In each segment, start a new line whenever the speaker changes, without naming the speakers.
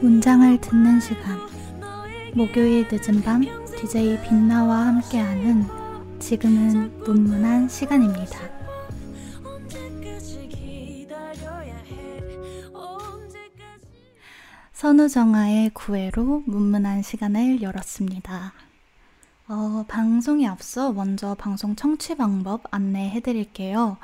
문장을 듣는 시간 목요일 늦은 밤 DJ 빛나와 함께하는 지금은 문문한 시간입니다. 선우정아의 구애로 문문한 시간을 열었습니다. 어, 방송에 앞서 먼저 방송 청취 방법 안내해 드릴게요.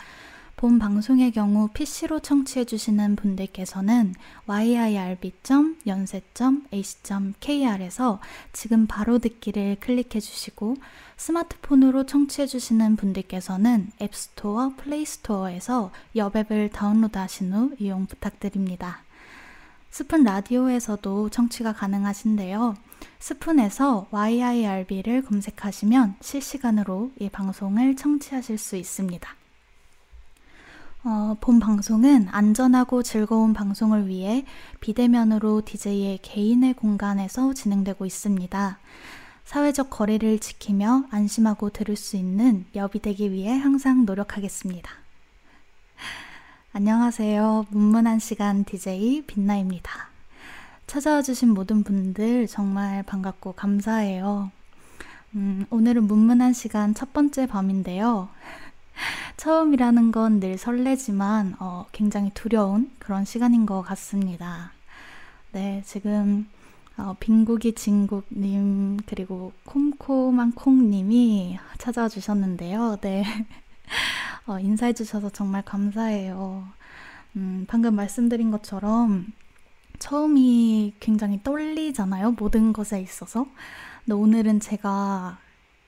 본 방송의 경우 PC로 청취해주시는 분들께서는 yirb.연세.ac.kr에서 지금 바로 듣기를 클릭해주시고 스마트폰으로 청취해주시는 분들께서는 앱스토어, 플레이스토어에서 여앱을 다운로드하신 후 이용 부탁드립니다. 스푼 라디오에서도 청취가 가능하신데요. 스푼에서 YIRB를 검색하시면 실시간으로 이 방송을 청취하실 수 있습니다. 어, 본 방송은 안전하고 즐거운 방송을 위해 비대면으로 DJ의 개인의 공간에서 진행되고 있습니다. 사회적 거리를 지키며 안심하고 들을 수 있는 여비 되기 위해 항상 노력하겠습니다. 안녕하세요. 문문한 시간 DJ 빛나입니다. 찾아와 주신 모든 분들 정말 반갑고 감사해요. 음, 오늘은 문문한 시간 첫 번째 밤인데요. 처음이라는 건 늘 설레지만 어, 굉장히 두려운 그런 시간인 것 같습니다. 네, 지금 어, 빈국이 진국님 그리고 콤콤한 콩님이 찾아와 주셨는데요. 네, 어, 인사해 주셔서 정말 감사해요. 음, 방금 말씀드린 것처럼 처음이 굉장히 떨리잖아요. 모든 것에 있어서. 근데 오늘은 제가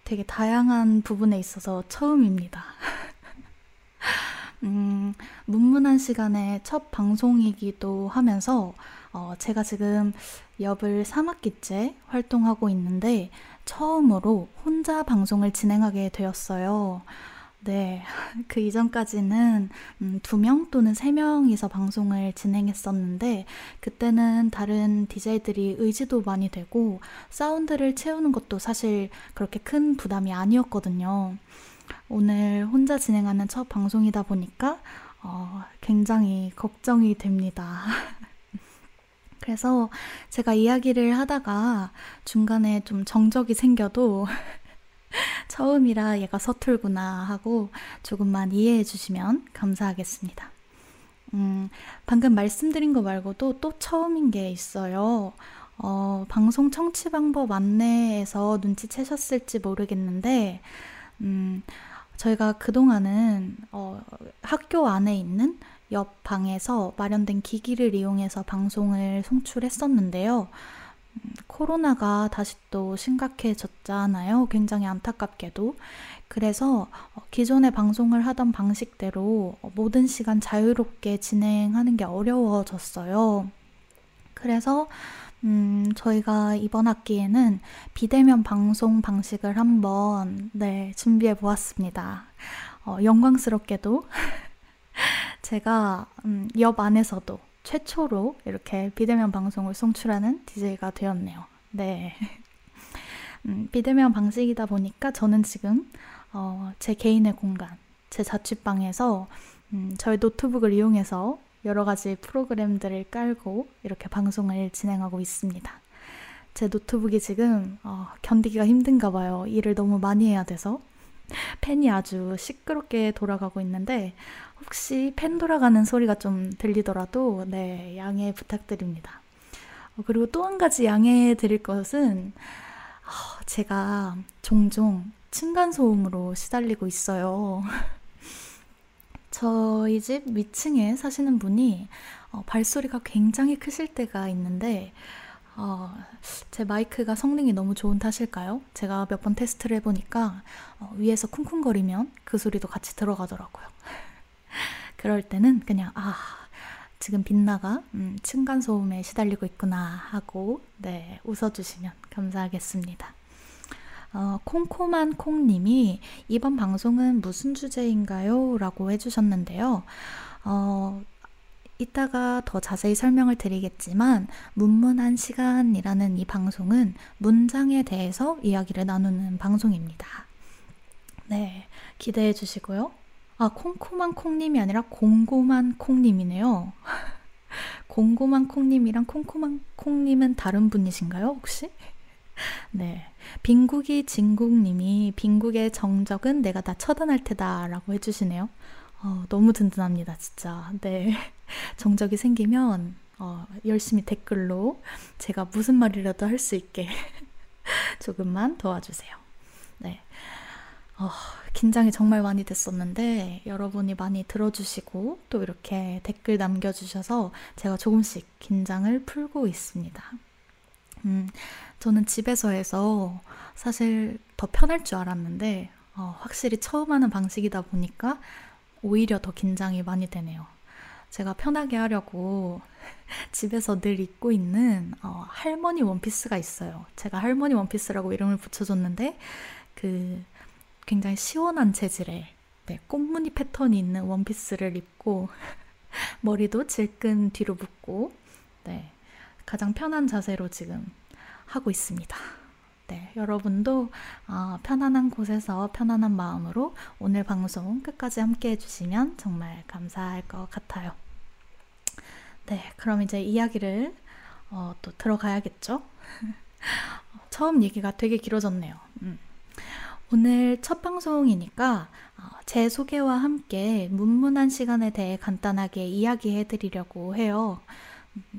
되게 다양한 부분에 있어서 처음입니다. 음, 문문한 시간에 첫 방송이기도 하면서 어, 제가 지금 엽을 3학기째 활동하고 있는데 처음으로 혼자 방송을 진행하게 되었어요. 네, 그 이전까지는 음, 2명 또는 3명이서 방송을 진행했었는데 그때는 다른 DJ들이 의지도 많이 되고 사운드를 채우는 것도 사실 그렇게 큰 부담이 아니었거든요. 오늘 혼자 진행하는 첫 방송이다 보니까 어, 굉장히 걱정이 됩니다. 그래서 제가 이야기를 하다가 중간에 좀 정적이 생겨도 처음이라 얘가 서툴구나 하고 조금만 이해해 주시면 감사하겠습니다. 음, 방금 말씀드린 거 말고도 또 처음인 게 있어요. 어, 방송 청취 방법 안내에서 눈치채셨을지 모르겠는데, 음, 저희가 그동안은 어, 학교 안에 있는 옆 방에서 마련된 기기를 이용해서 방송을 송출했었는데요. 음, 코로나가 다시 또 심각해졌잖아요. 굉장히 안타깝게도. 그래서 어, 기존의 방송을 하던 방식대로 모든 시간 자유롭게 진행하는 게 어려워졌어요. 그래서 음, 저희가 이번 학기에는 비대면 방송 방식을 한번 네, 준비해 보았습니다. 어, 영광스럽게도 제가 음, 옆 안에서도 최초로 이렇게 비대면 방송을 송출하는 DJ가 되었네요. 네. 음, 비대면 방식이다 보니까 저는 지금 어, 제 개인의 공간, 제 자취방에서 음, 저의 노트북을 이용해서 여러 가지 프로그램들을 깔고 이렇게 방송을 진행하고 있습니다. 제 노트북이 지금 어, 견디기가 힘든가 봐요. 일을 너무 많이 해야 돼서. 팬이 아주 시끄럽게 돌아가고 있는데 혹시 팬 돌아가는 소리가 좀 들리더라도 네, 양해 부탁드립니다. 어, 그리고 또 한 가지 양해 드릴 것은 어, 제가 종종 층간소음으로 시달리고 있어요. 저희 집 위층에 사시는 분이 어, 발소리가 굉장히 크실 때가 있는데 어, 제 마이크가 성능이 너무 좋은 탓일까요? 제가 몇 번 테스트를 해보니까 어, 위에서 쿵쿵거리면 그 소리도 같이 들어가더라고요. 그럴 때는 그냥 아 지금 빛나가 음, 층간 소음에 시달리고 있구나 하고 네 웃어주시면 감사하겠습니다. 어, 콩콩한 콩님이 이번 방송은 무슨 주제인가요? 라고 해주셨는데요. 어, 이따가 더 자세히 설명을 드리겠지만 문문한 시간이라는 이 방송은 문장에 대해서 이야기를 나누는 방송입니다. 네, 기대해 주시고요. 아, 콩콩한 콩님이 아니라 곰곰한 콩님이네요. 곰곰한 콩님이랑 콩콩한 콩님은 다른 분이신가요, 혹시? 네. 빈국이 진국님이 빈국의 정적은 내가 다 처단할 테다 라고 해주시네요. 어, 너무 든든합니다, 진짜. 네. 정적이 생기면 어, 열심히 댓글로 제가 무슨 말이라도 할 수 있게 조금만 도와주세요. 네. 어, 긴장이 정말 많이 됐었는데 여러분이 많이 들어주시고 또 이렇게 댓글 남겨주셔서 제가 조금씩 긴장을 풀고 있습니다. 음, 저는 집에서 해서 사실 더 편할 줄 알았는데 어, 확실히 처음 하는 방식이다 보니까 오히려 더 긴장이 많이 되네요. 제가 편하게 하려고 집에서 늘 입고 있는 어, 할머니 원피스가 있어요. 제가 할머니 원피스라고 이름을 붙여줬는데 그 굉장히 시원한 재질의 네, 꽃무늬 패턴이 있는 원피스를 입고 머리도 질끈 뒤로 묶고 네, 가장 편한 자세로 지금 하고 있습니다. 네, 여러분도 어, 편안한 곳에서 편안한 마음으로 오늘 방송 끝까지 함께 해주시면 정말 감사할 것 같아요. 네, 그럼 이제 이야기를 어, 또 들어가야겠죠? 처음 얘기가 되게 길어졌네요. 음. 오늘 첫 방송이니까 어, 제 소개와 함께 문문한 시간에 대해 간단하게 이야기해 드리려고 해요.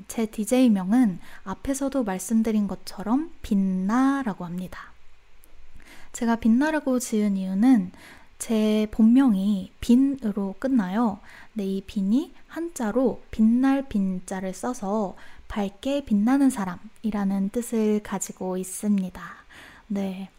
제 DJ명은 앞에서도 말씀드린 것처럼 빛나라고 합니다. 제가 빛나라고 지은 이유는 제 본명이 빈으로 끝나요. 근데 이 빈이 한자로 빛날 빈자를 써서 밝게 빛나는 사람이라는 뜻을 가지고 있습니다. 네.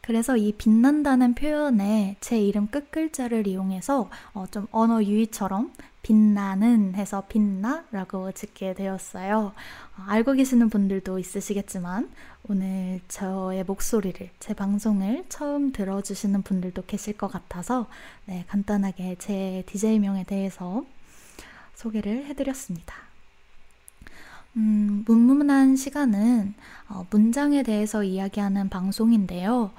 그래서 이 빛난다는 표현에 제 이름 끝글자를 이용해서 어, 좀 언어 유희처럼 빛나는 해서 빛나라고 짓게 되었어요. 어, 알고 계시는 분들도 있으시겠지만 오늘 저의 목소리를 제 방송을 처음 들어주시는 분들도 계실 것 같아서 네, 간단하게 제 DJ명에 대해서 소개를 해드렸습니다. 음, 문문한 시간은 어, 문장에 대해서 이야기하는 방송인데요.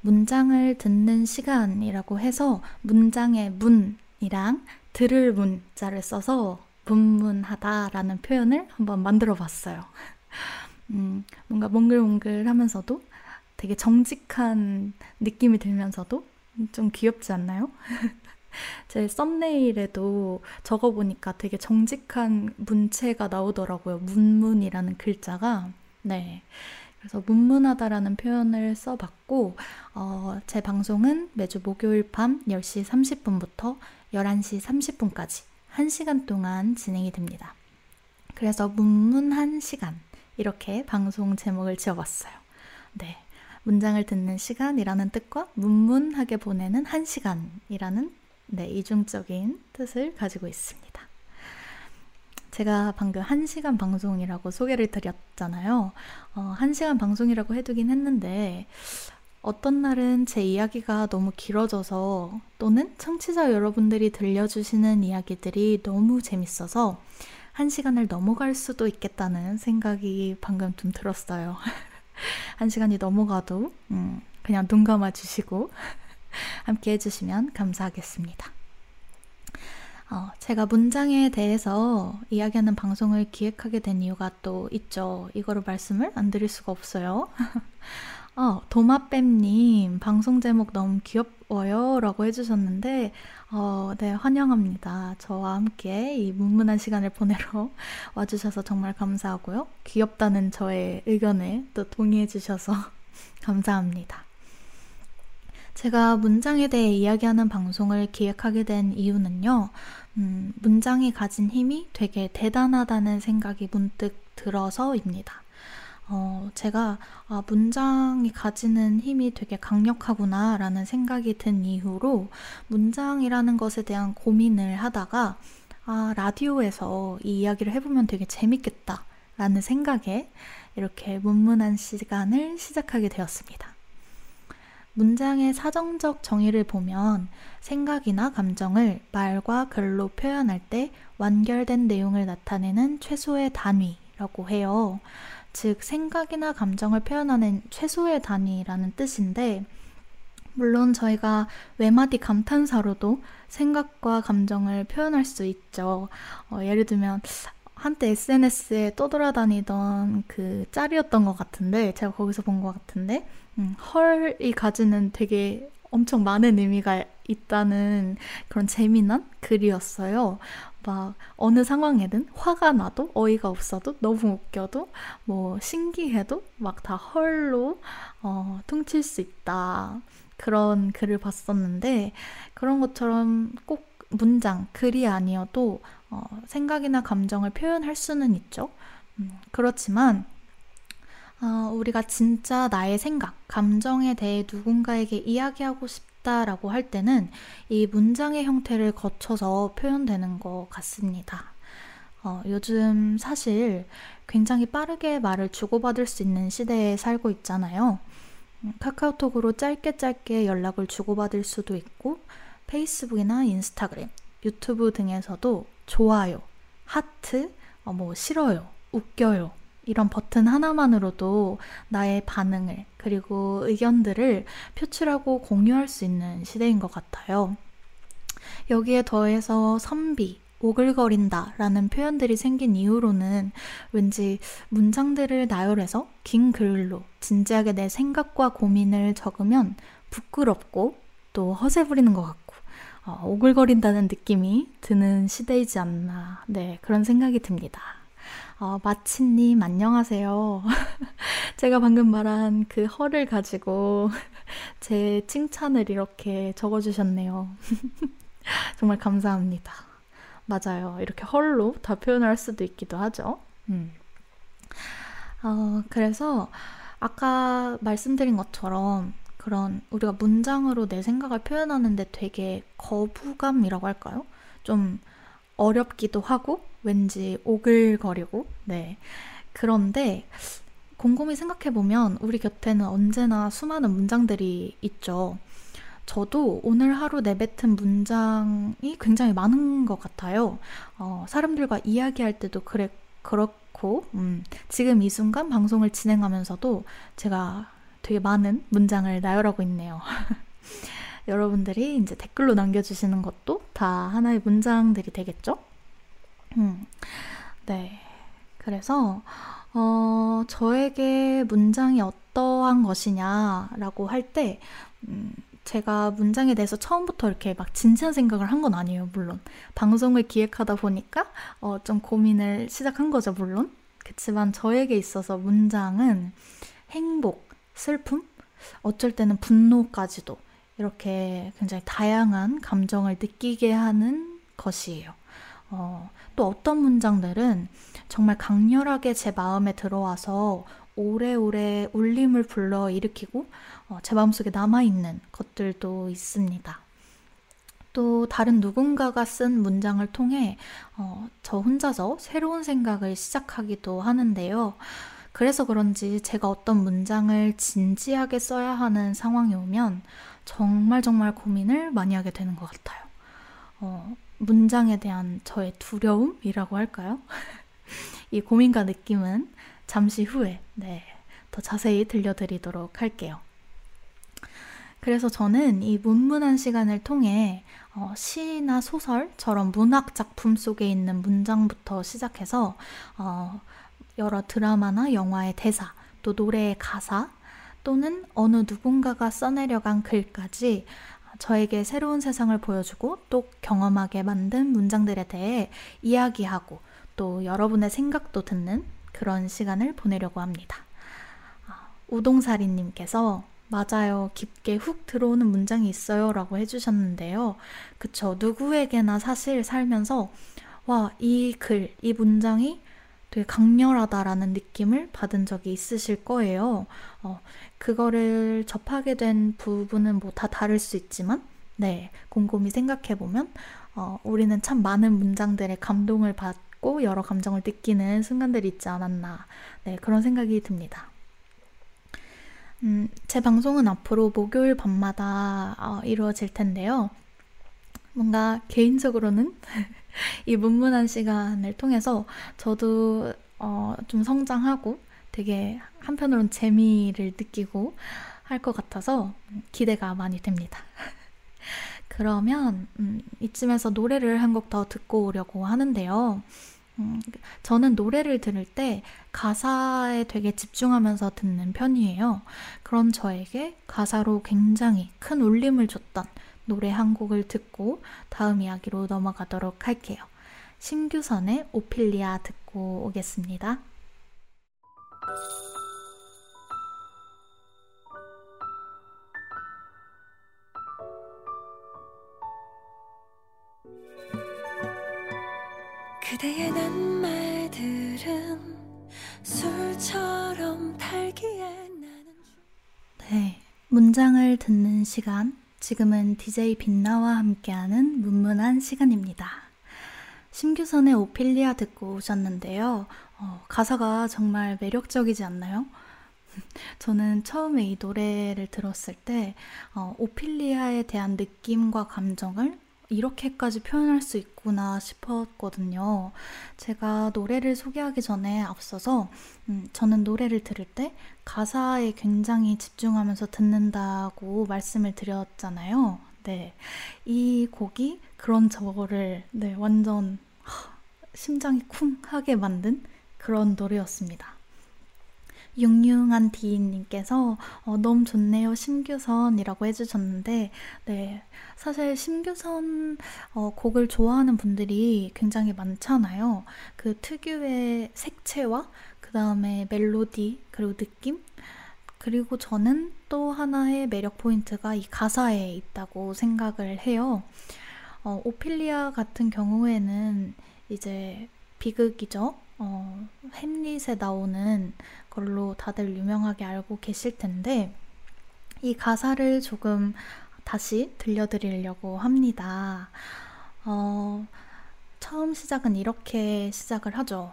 문장을 듣는 시간이라고 해서 문장의 문이랑 들을 문자를 써서 문문하다라는 표현을 한번 만들어 봤어요. 음, 뭔가 몽글몽글 하면서도 되게 정직한 느낌이 들면서도 좀 귀엽지 않나요? 제 썸네일에도 적어보니까 되게 정직한 문체가 나오더라고요. 문문이라는 글자가. 네. 그래서 문문하다라는 표현을 써봤고, 어, 제 방송은 매주 목요일 밤 10시 30분부터 11시 30분까지 1시간 동안 진행이 됩니다. 그래서 문문한 시간, 이렇게 방송 제목을 지어봤어요. 네. 문장을 듣는 시간이라는 뜻과 문문하게 보내는 한 시간이라는 네, 이중적인 뜻을 가지고 있습니다. 제가 방금 1시간 방송이라고 소개를 드렸잖아요. 어, 1시간 방송이라고 해두긴 했는데, 어떤 날은 제 이야기가 너무 길어져서 또는 청취자 여러분들이 들려주시는 이야기들이 너무 재밌어서 한 시간을 넘어갈 수도 있겠다는 생각이 방금 좀 들었어요. 한 시간이 넘어가도 음, 그냥 눈 감아 주시고 함께 해주시면 감사하겠습니다. 어, 제가 문장에 대해서 이야기하는 방송을 기획하게 된 이유가 또 있죠. 이거를 말씀을 안 드릴 수가 없어요. 어, 도마뱀님, 방송 제목 너무 귀여워요. 라고 해주셨는데, 어, 네, 환영합니다. 저와 함께 이 문문한 시간을 보내러 와주셔서 정말 감사하고요. 귀엽다는 저의 의견에 또 동의해주셔서 감사합니다. 제가 문장에 대해 이야기하는 방송을 기획하게 된 이유는요, 음, 문장이 가진 힘이 되게 대단하다는 생각이 문득 들어서입니다. 어, 제가 아, 문장이 가지는 힘이 되게 강력하구나 라는 생각이 든 이후로 문장이라는 것에 대한 고민을 하다가 아, 라디오에서 이 이야기를 해보면 되게 재밌겠다 라는 생각에 이렇게 문문한 시간을 시작하게 되었습니다. 문장의 사정적 정의를 보면 생각이나 감정을 말과 글로 표현할 때 완결된 내용을 나타내는 최소의 단위라고 해요. 즉, 생각이나 감정을 표현하는 최소의 단위라는 뜻인데, 물론 저희가 외마디 감탄사로도 생각과 감정을 표현할 수 있죠. 어, 예를 들면, 한때 SNS에 떠돌아다니던 그 짤이었던 것 같은데, 제가 거기서 본 것 같은데, 음, 헐이 가지는 되게 엄청 많은 의미가 있다는 그런 재미난 글이었어요. 막 어느 상황에든 화가 나도 어이가 없어도 너무 웃겨도 뭐 신기해도 막 다 헐로 어, 퉁칠 수 있다. 그런 글을 봤었는데 그런 것처럼 꼭 문장, 글이 아니어도 어, 생각이나 감정을 표현할 수는 있죠. 음, 그렇지만 어, 우리가 진짜 나의 생각, 감정에 대해 누군가에게 이야기하고 싶 다라고 할 때는 이 문장의 형태를 거쳐서 표현되는 것 같습니다. 어, 요즘 사실 굉장히 빠르게 말을 주고받을 수 있는 시대에 살고 있잖아요. 음, 카카오톡으로 짧게 짧게 연락을 주고받을 수도 있고, 페이스북이나 인스타그램, 유튜브 등에서도 좋아요, 하트, 어, 뭐 싫어요, 웃겨요, 이런 버튼 하나만으로도 나의 반응을 그리고 의견들을 표출하고 공유할 수 있는 시대인 것 같아요. 여기에 더해서 선비, 오글거린다 라는 표현들이 생긴 이후로는 왠지 문장들을 나열해서 긴 글로 진지하게 내 생각과 고민을 적으면 부끄럽고 또 허세 부리는 것 같고 어, 오글거린다는 느낌이 드는 시대이지 않나 네 그런 생각이 듭니다. 어, 마치님, 안녕하세요. 제가 방금 말한 그 허를 가지고 제 칭찬을 이렇게 적어주셨네요. 정말 감사합니다. 맞아요. 이렇게 헐로 다 표현할 수도 있기도 하죠. 음. 어, 그래서 아까 말씀드린 것처럼 그런 우리가 문장으로 내 생각을 표현하는데 되게 거부감이라고 할까요? 좀 어렵기도 하고 왠지 오글거리고 네 그런데 곰곰이 생각해보면 우리 곁에는 언제나 수많은 문장들이 있죠. 저도 오늘 하루 내뱉은 문장이 굉장히 많은 것 같아요. 어, 사람들과 이야기할 때도 그래, 그렇고, 음, 지금 이 순간 방송을 진행하면서도 제가 되게 많은 문장을 나열하고 있네요. 여러분들이 이제 댓글로 남겨주시는 것도 다 하나의 문장들이 되겠죠? 음, 네. 그래서, 어, 저에게 문장이 어떠한 것이냐라고 할 때, 음, 제가 문장에 대해서 처음부터 이렇게 막 진지한 생각을 한 건 아니에요, 물론. 방송을 기획하다 보니까, 어, 좀 고민을 시작한 거죠, 물론. 그렇지만 저에게 있어서 문장은 행복, 슬픔, 어쩔 때는 분노까지도 이렇게 굉장히 다양한 감정을 느끼게 하는 것이에요. 어, 또 어떤 문장들은 정말 강렬하게 제 마음에 들어와서 오래오래 울림을 불러 일으키고 어, 제 마음속에 남아있는 것들도 있습니다. 또 다른 누군가가 쓴 문장을 통해 어, 저 혼자서 새로운 생각을 시작하기도 하는데요. 그래서 그런지 제가 어떤 문장을 진지하게 써야 하는 상황이 오면 정말 정말 고민을 많이 하게 되는 것 같아요. 어, 문장에 대한 저의 두려움이라고 할까요? 이 고민과 느낌은 잠시 후에 네, 더 자세히 들려드리도록 할게요. 그래서 저는 이 문문한 시간을 통해 어, 시나 소설처럼 문학 작품 속에 있는 문장부터 시작해서 어, 여러 드라마나 영화의 대사, 또 노래의 가사, 또는 어느 누군가가 써내려간 글까지 저에게 새로운 세상을 보여주고 또 경험하게 만든 문장들에 대해 이야기하고 또 여러분의 생각도 듣는 그런 시간을 보내려고 합니다. 아, 우동사리님께서 맞아요. 깊게 훅 들어오는 문장이 있어요. 라고 해주셨는데요. 그쵸. 누구에게나 사실 살면서, 와, 이 글, 이 문장이 되게 강렬하다라는 느낌을 받은 적이 있으실 거예요. 어, 그거를 접하게 된 부분은 뭐 다 다를 수 있지만, 네, 곰곰이 생각해 보면, 어, 우리는 참 많은 문장들의 감동을 받고 여러 감정을 느끼는 순간들이 있지 않았나, 네, 그런 생각이 듭니다. 음, 제 방송은 앞으로 목요일 밤마다 어, 이루어질 텐데요. 뭔가 개인적으로는 이 문문한 시간을 통해서 저도 어, 좀 성장하고 되게 한편으론 재미를 느끼고 할 것 같아서 기대가 많이 됩니다. 그러면 음, 이쯤에서 노래를 한 곡 더 듣고 오려고 하는데요. 음, 저는 노래를 들을 때 가사에 되게 집중하면서 듣는 편이에요. 그런 저에게 가사로 굉장히 큰 울림을 줬던 노래 한 곡을 듣고 다음 이야기로 넘어가도록 할게요. 심규선의 오필리아 듣고 오겠습니다. 그대의 낱말들은 술처럼 달기에 나는 네, 문장을 듣는 시간 지금은 DJ 빛나와 함께하는 문문한 시간입니다. 심규선의 오피리아 듣고 오셨는데요. 어, 가사가 정말 매력적이지 않나요? 저는 처음에 이 노래를 들었을 때 어, 오피리아에 대한 느낌과 감정을 이렇게까지 표현할 수 있구나 싶었거든요. 제가 노래를 소개하기 전에 앞서서 음, 저는 노래를 들을 때 가사에 굉장히 집중하면서 듣는다고 말씀을 드렸잖아요. 네. 이 곡이 그런 저를 네, 완전 하, 심장이 쿵 하게 만든 그런 노래였습니다. 융융한 디인님께서 어, 너무 좋네요. 심규선이라고 해주셨는데 네. 사실 심규선 어, 곡을 좋아하는 분들이 굉장히 많잖아요. 그 특유의 색채와 그 다음에 멜로디 그리고 느낌? 그리고 저는 또 하나의 매력 포인트가 이 가사에 있다고 생각을 해요. 어, 오피리아 같은 경우에는 이제 비극이죠. 어, 햄릿에 나오는 걸로 다들 유명하게 알고 계실 텐데 이 가사를 조금 다시 들려드리려고 합니다. 어, 처음 시작은 이렇게 시작을 하죠.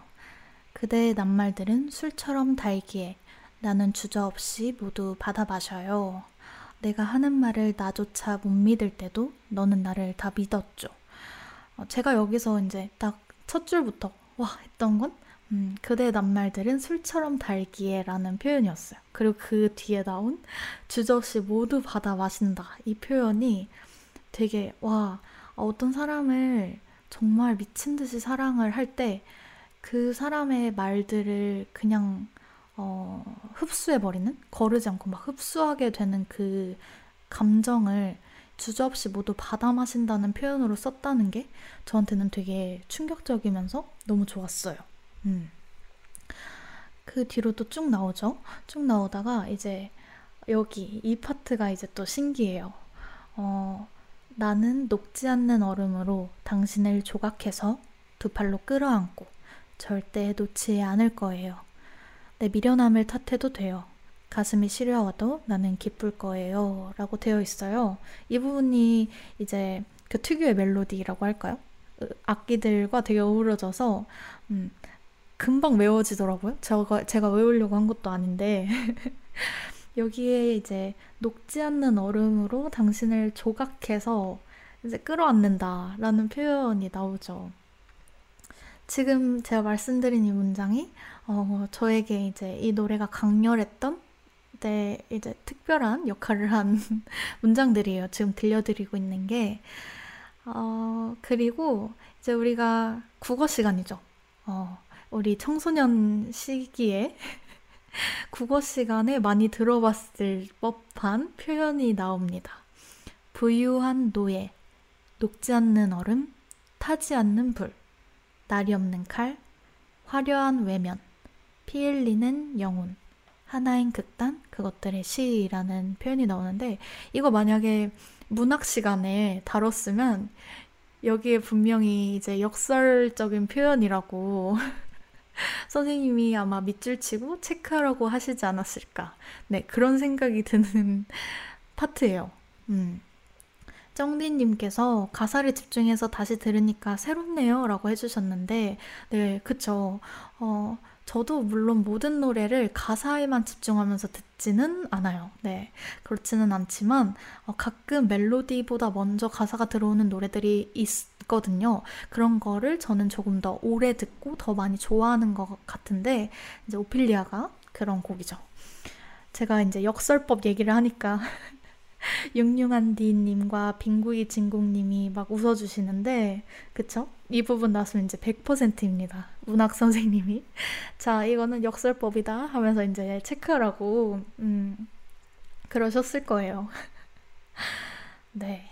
그대의 낱말들은 술처럼 달기에 나는 주저없이 모두 받아 마셔요. 내가 하는 말을 나조차 못 믿을 때도 너는 나를 다 믿었죠. 어, 제가 여기서 이제 딱 첫 줄부터 와 했던 건 음, 그대의 낱말들은 술처럼 달기에 라는 표현이었어요. 그리고 그 뒤에 나온 주저없이 모두 받아 마신다. 이 표현이 되게, 와, 어떤 사람을 정말 미친 듯이 사랑을 할 때 그 사람의 말들을 그냥, 어, 흡수해버리는? 거르지 않고 막 흡수하게 되는 그 감정을 주저없이 모두 받아 마신다는 표현으로 썼다는 게 저한테는 되게 충격적이면서 너무 좋았어요. 음. 그 뒤로도 쭉 나오죠. 쭉 나오다가 이제 여기 이 파트가 이제 또 신기해요. 어, 나는 녹지 않는 얼음으로 당신을 조각해서 두 팔로 끌어안고 절대 놓지 않을 거예요. 내 미련함을 탓해도 돼요. 가슴이 시려워도 나는 기쁠 거예요. 라고 되어 있어요. 이 부분이 이제 그 특유의 멜로디라고 할까요? 악기들과 되게 어우러져서, 음, 금방 외워지더라고요. 제가, 제가 외우려고 한 것도 아닌데. 여기에 이제 녹지 않는 얼음으로 당신을 조각해서 이제 끌어안는다 라는 표현이 나오죠. 지금 제가 말씀드린 이 문장이 어, 저에게 이제 이 노래가 강렬했던 때 이제 특별한 역할을 한 문장들이에요. 지금 들려드리고 있는 게. 어, 그리고 이제 우리가 국어 시간이죠. 어, 우리 청소년 시기에 국어 시간에 많이 들어봤을 법한 표현이 나옵니다. 부유한 노예, 녹지 않는 얼음, 타지 않는 불, 날이 없는 칼, 화려한 외면, 피 흘리는 영혼, 하나인 극단, 그것들의 시라는 표현이 나오는데, 이거 만약에 문학 시간에 다뤘으면, 여기에 분명히 이제 역설적인 표현이라고 선생님이 아마 밑줄 치고 체크하라고 하시지 않았을까. 네, 그런 생각이 드는 파트예요. 음. 정디님께서 가사를 집중해서 다시 들으니까 새롭네요 라고 해주셨는데, 네, 그쵸. 어, 저도 물론 모든 노래를 가사에만 집중하면서 듣지는 않아요. 네. 그렇지는 않지만, 어, 가끔 멜로디보다 먼저 가사가 들어오는 노래들이 있거든요. 그런 거를 저는 조금 더 오래 듣고 더 많이 좋아하는 것 같은데, 이제 오피리아가 그런 곡이죠. 제가 이제 역설법 얘기를 하니까 융융한디님과 빙구이 진국님이 막 웃어주시는데, 그쵸? 이 부분 나왔으면 이제 100%입니다. 문학 선생님이. 자, 이거는 역설법이다 하면서 이제 체크하라고, 음, 그러셨을 거예요. 네.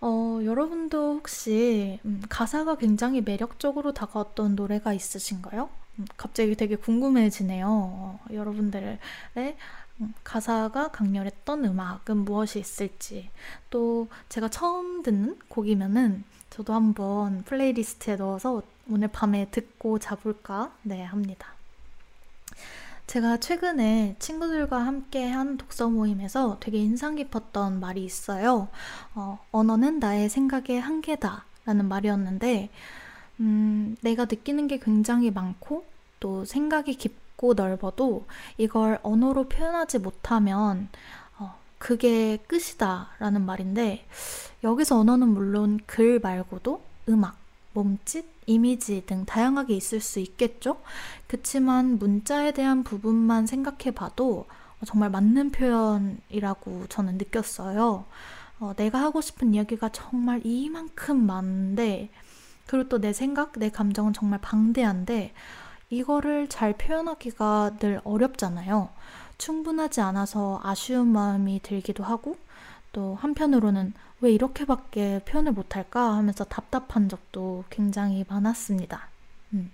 어, 여러분도 혹시 음, 가사가 굉장히 매력적으로 다가왔던 노래가 있으신가요? 음, 갑자기 되게 궁금해지네요. 어, 여러분들의 음, 가사가 강렬했던 음악은 무엇이 있을지. 또 제가 처음 듣는 곡이면은 저도 한번 플레이리스트에 넣어서 오늘 밤에 듣고 자볼까? 네, 합니다. 제가 최근에 친구들과 함께 한 독서 모임에서 되게 인상 깊었던 말이 있어요. 어, 언어는 나의 생각의 한계다. 라는 말이었는데, 음, 내가 느끼는 게 굉장히 많고, 또 생각이 깊고 넓어도 이걸 언어로 표현하지 못하면, 어, 그게 끝이다. 라는 말인데, 여기서 언어는 물론 글 말고도 음악, 몸짓, 이미지 등 다양하게 있을 수 있겠죠? 그치만 문자에 대한 부분만 생각해 봐도 정말 맞는 표현이라고 저는 느꼈어요. 어, 내가 하고 싶은 이야기가 정말 이만큼 많은데, 그리고 또 내 생각, 내 감정은 정말 방대한데, 이거를 잘 표현하기가 늘 어렵잖아요. 충분하지 않아서 아쉬운 마음이 들기도 하고, 또 한편으로는 왜 이렇게밖에 표현을 못할까 하면서 답답한 적도 굉장히 많았습니다. 음.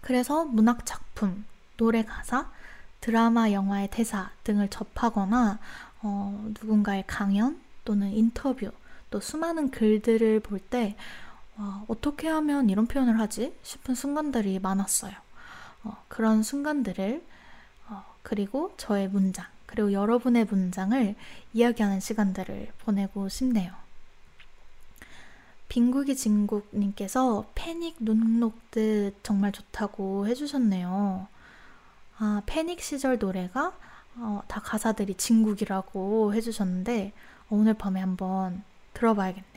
그래서 문학 작품, 노래 가사, 드라마, 영화의 대사 등을 접하거나 어, 누군가의 강연 또는 인터뷰 또 수많은 글들을 볼때 어, 어떻게 하면 이런 표현을 하지 싶은 순간들이 많았어요. 어, 그런 순간들을 어, 그리고 저의 문장 그리고 여러분의 문장을 이야기하는 시간들을 보내고 싶네요. 빙국이 진국님께서 패닉 눈 녹듯 정말 좋다고 해주셨네요. 아, 패닉 시절 노래가 어, 다 가사들이 진국이라고 해주셨는데 오늘 밤에 한번 들어봐야겠네요.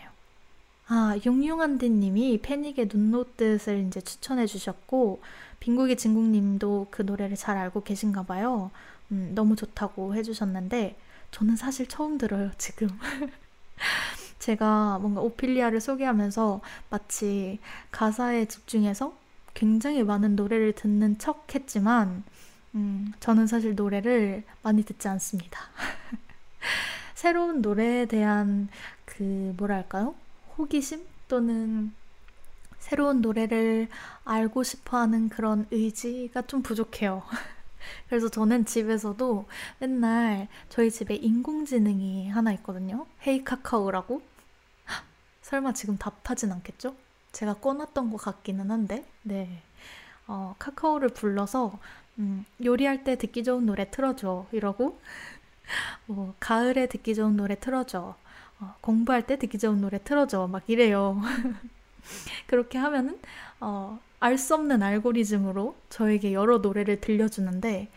아, 용용한디님이 패닉의 눈 녹듯을 이제 추천해 주셨고 빙국이 진국님도 그 노래를 잘 알고 계신가 봐요. 음, 너무 좋다고 해주셨는데 저는 사실 처음 들어요, 지금. 제가 뭔가 오피리아를 소개하면서 마치 가사에 집중해서 굉장히 많은 노래를 듣는 척 했지만, 음, 저는 사실 노래를 많이 듣지 않습니다. 새로운 노래에 대한 그, 뭐랄까요? 호기심? 또는 새로운 노래를 알고 싶어 하는 그런 의지가 좀 부족해요. 그래서 저는 집에서도 맨날 저희 집에 인공지능이 하나 있거든요. 헤이 카카오라고. 설마 지금 답하진 않겠죠? 제가 꺼놨던 것 같기는 한데, 네. 어, 카카오를 불러서, 음, 요리할 때 듣기 좋은 노래 틀어줘. 이러고, 뭐, 가을에 듣기 좋은 노래 틀어줘. 어, 공부할 때 듣기 좋은 노래 틀어줘. 막 이래요. 그렇게 하면은, 어, 알 수 없는 알고리즘으로 저에게 여러 노래를 들려주는데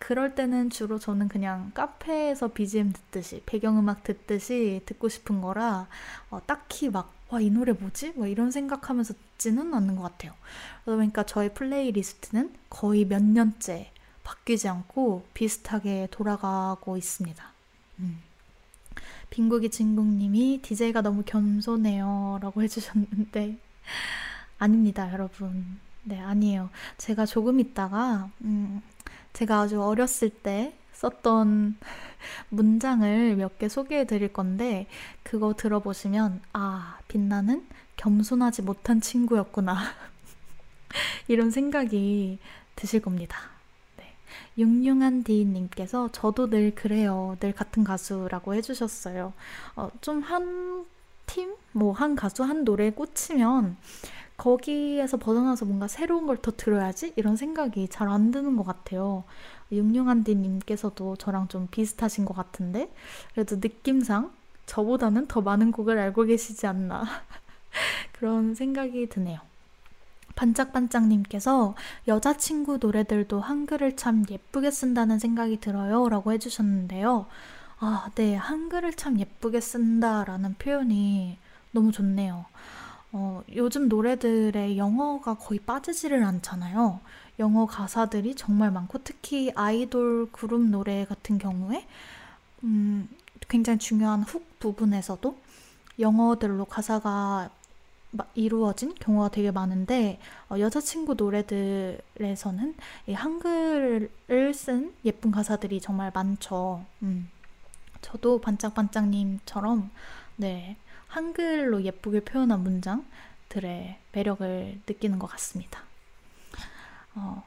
그럴 때는 주로 저는 그냥 카페에서 BGM 듣듯이 배경음악 듣듯이 듣고 싶은 거라 어, 딱히 막 와 이 노래 뭐지? 뭐 이런 생각하면서 듣지는 않는 것 같아요. 그러니까 저의 플레이리스트는 거의 몇 년째 바뀌지 않고 비슷하게 돌아가고 있습니다. 음. 빈국이 진국님이 DJ가 너무 겸손해요 라고 해주셨는데 아닙니다, 여러분. 네, 아니에요. 제가 조금 있다가, 음, 제가 아주 어렸을 때 썼던 문장을 몇 개 소개해 드릴 건데, 그거 들어보시면, 아, 빛나는 겸손하지 못한 친구였구나. 이런 생각이 드실 겁니다. 네. 융융한 디님께서 저도 늘 그래요. 늘 같은 가수라고 해주셨어요. 어, 좀한 팀? 뭐 한 가수 한 노래에 꽂히면 거기에서 벗어나서 뭔가 새로운 걸 더 들어야지? 이런 생각이 잘 안 드는 것 같아요. 육룡한디님께서도 저랑 좀 비슷하신 것 같은데, 그래도 느낌상 저보다는 더 많은 곡을 알고 계시지 않나. 그런 생각이 드네요. 반짝반짝님께서 여자친구 노래들도 한글을 참 예쁘게 쓴다는 생각이 들어요. 라고 해주셨는데요. 아, 네. 한글을 참 예쁘게 쓴다라는 표현이 너무 좋네요. 어, 요즘 노래들의 영어가 거의 빠지지를 않잖아요. 영어 가사들이 정말 많고 특히 아이돌 그룹 노래 같은 경우에 음, 굉장히 중요한 훅 부분에서도 영어들로 가사가 이루어진 경우가 되게 많은데 어, 여자친구 노래들에서는 한글을 쓴 예쁜 가사들이 정말 많죠. 음. 저도 반짝반짝님처럼 네 한글로 예쁘게 표현한 문장들의 매력을 느끼는 것 같습니다. 어,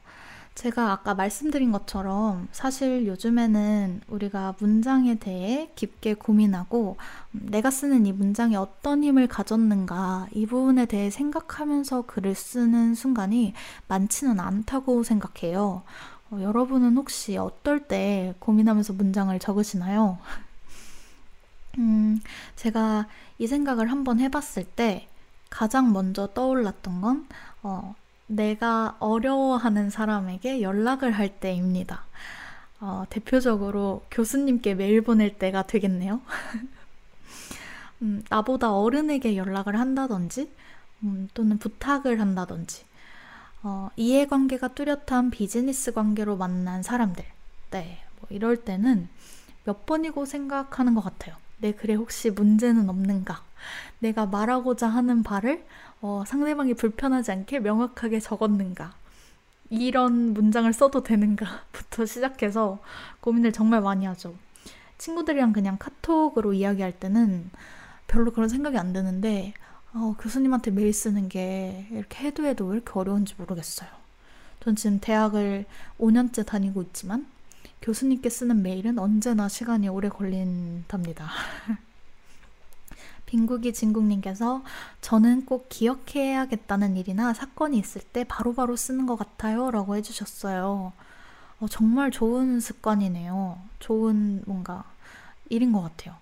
제가 아까 말씀드린 것처럼 사실 요즘에는 우리가 문장에 대해 깊게 고민하고 음, 내가 쓰는 이 문장이 어떤 힘을 가졌는가 이 부분에 대해 생각하면서 글을 쓰는 순간이 많지는 않다고 생각해요. 어, 여러분은 혹시 어떨 때 고민하면서 문장을 적으시나요? 음, 제가 이 생각을 한번 해봤을 때 가장 먼저 떠올랐던 건, 어, 내가 어려워하는 사람에게 연락을 할 때입니다. 어, 대표적으로 교수님께 메일 보낼 때가 되겠네요. 음, 나보다 어른에게 연락을 한다든지, 음, 또는 부탁을 한다든지, 어, 이해관계가 뚜렷한 비즈니스 관계로 만난 사람들, 네, 뭐 이럴 때는 몇 번이고 생각하는 것 같아요. 내 글에 혹시 문제는 없는가? 내가 말하고자 하는 바를 어, 상대방이 불편하지 않게 명확하게 적었는가? 이런 문장을 써도 되는가부터 시작해서 고민을 정말 많이 하죠. 친구들이랑 그냥 카톡으로 이야기할 때는 별로 그런 생각이 안 드는데 어, 교수님한테 메일 쓰는 게 이렇게 해도 해도 왜 이렇게 어려운지 모르겠어요. 전 지금 대학을 5년째 다니고 있지만 교수님께 쓰는 메일은 언제나 시간이 오래 걸린답니다. 빙국이 진국님께서 저는 꼭 기억해야겠다는 일이나 사건이 있을 때 바로바로 바로 쓰는 것 같아요. 라고 해주셨어요. 어, 정말 좋은 습관이네요. 좋은 뭔가 일인 것 같아요.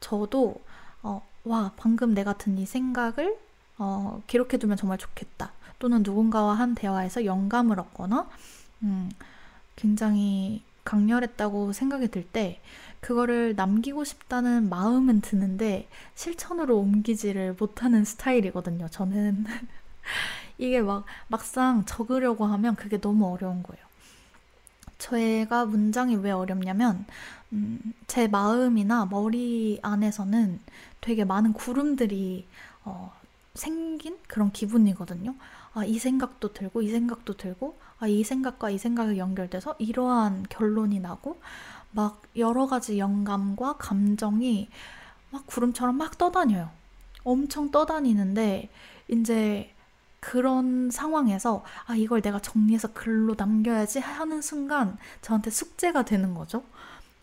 저도, 어, 와, 방금 내가 든 이 생각을 어, 기록해두면 정말 좋겠다. 또는 누군가와 한 대화에서 영감을 얻거나, 음, 굉장히 강렬했다고 생각이 들 때, 그거를 남기고 싶다는 마음은 드는데 실천으로 옮기지를 못하는 스타일이거든요. 저는 이게 막 막상 적으려고 하면 그게 너무 어려운 거예요. 제가 문장이 왜 어렵냐면 음, 제 마음이나 머리 안에서는 되게 많은 구름들이 어, 생긴 그런 기분이거든요. 아, 이 생각도 들고, 이 생각도 들고, 아, 이 생각과 이 생각이 연결돼서 이러한 결론이 나고, 막 여러 가지 영감과 감정이 막 구름처럼 막 떠다녀요. 엄청 떠다니는데, 이제 그런 상황에서, 아, 이걸 내가 정리해서 글로 남겨야지 하는 순간 저한테 숙제가 되는 거죠.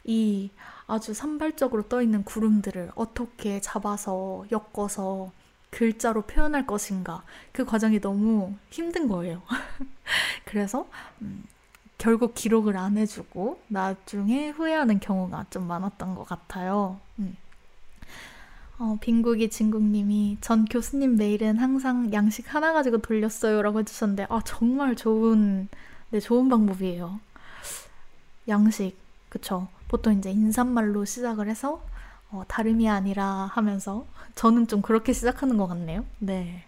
이 아주 산발적으로 떠 있는 구름들을 어떻게 잡아서 엮어서 글자로 표현할 것인가 그 과정이 너무 힘든 거예요. 그래서 음, 결국 기록을 안 해주고 나중에 후회하는 경우가 좀 많았던 것 같아요. 음. 어, 빈국이 진국님이 전 교수님 메일은 항상 양식 하나 가지고 돌렸어요라고 해주셨는데 아 정말 좋은 네 좋은 방법이에요. 양식 그쵸? 보통 이제 인사말로 시작을 해서 어, 다름이 아니라 하면서 저는 좀 그렇게 시작하는 것 같네요. 네.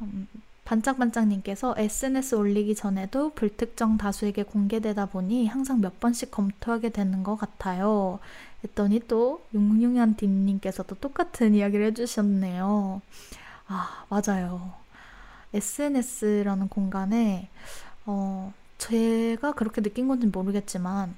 음, 반짝반짝님께서 SNS 올리기 전에도 불특정 다수에게 공개되다 보니 항상 몇 번씩 검토하게 되는 것 같아요. 했더니 또 융융한 딘님께서도 똑같은 이야기를 해주셨네요. 아, 맞아요. SNS라는 공간에, 어, 제가 그렇게 느낀 건지 모르겠지만,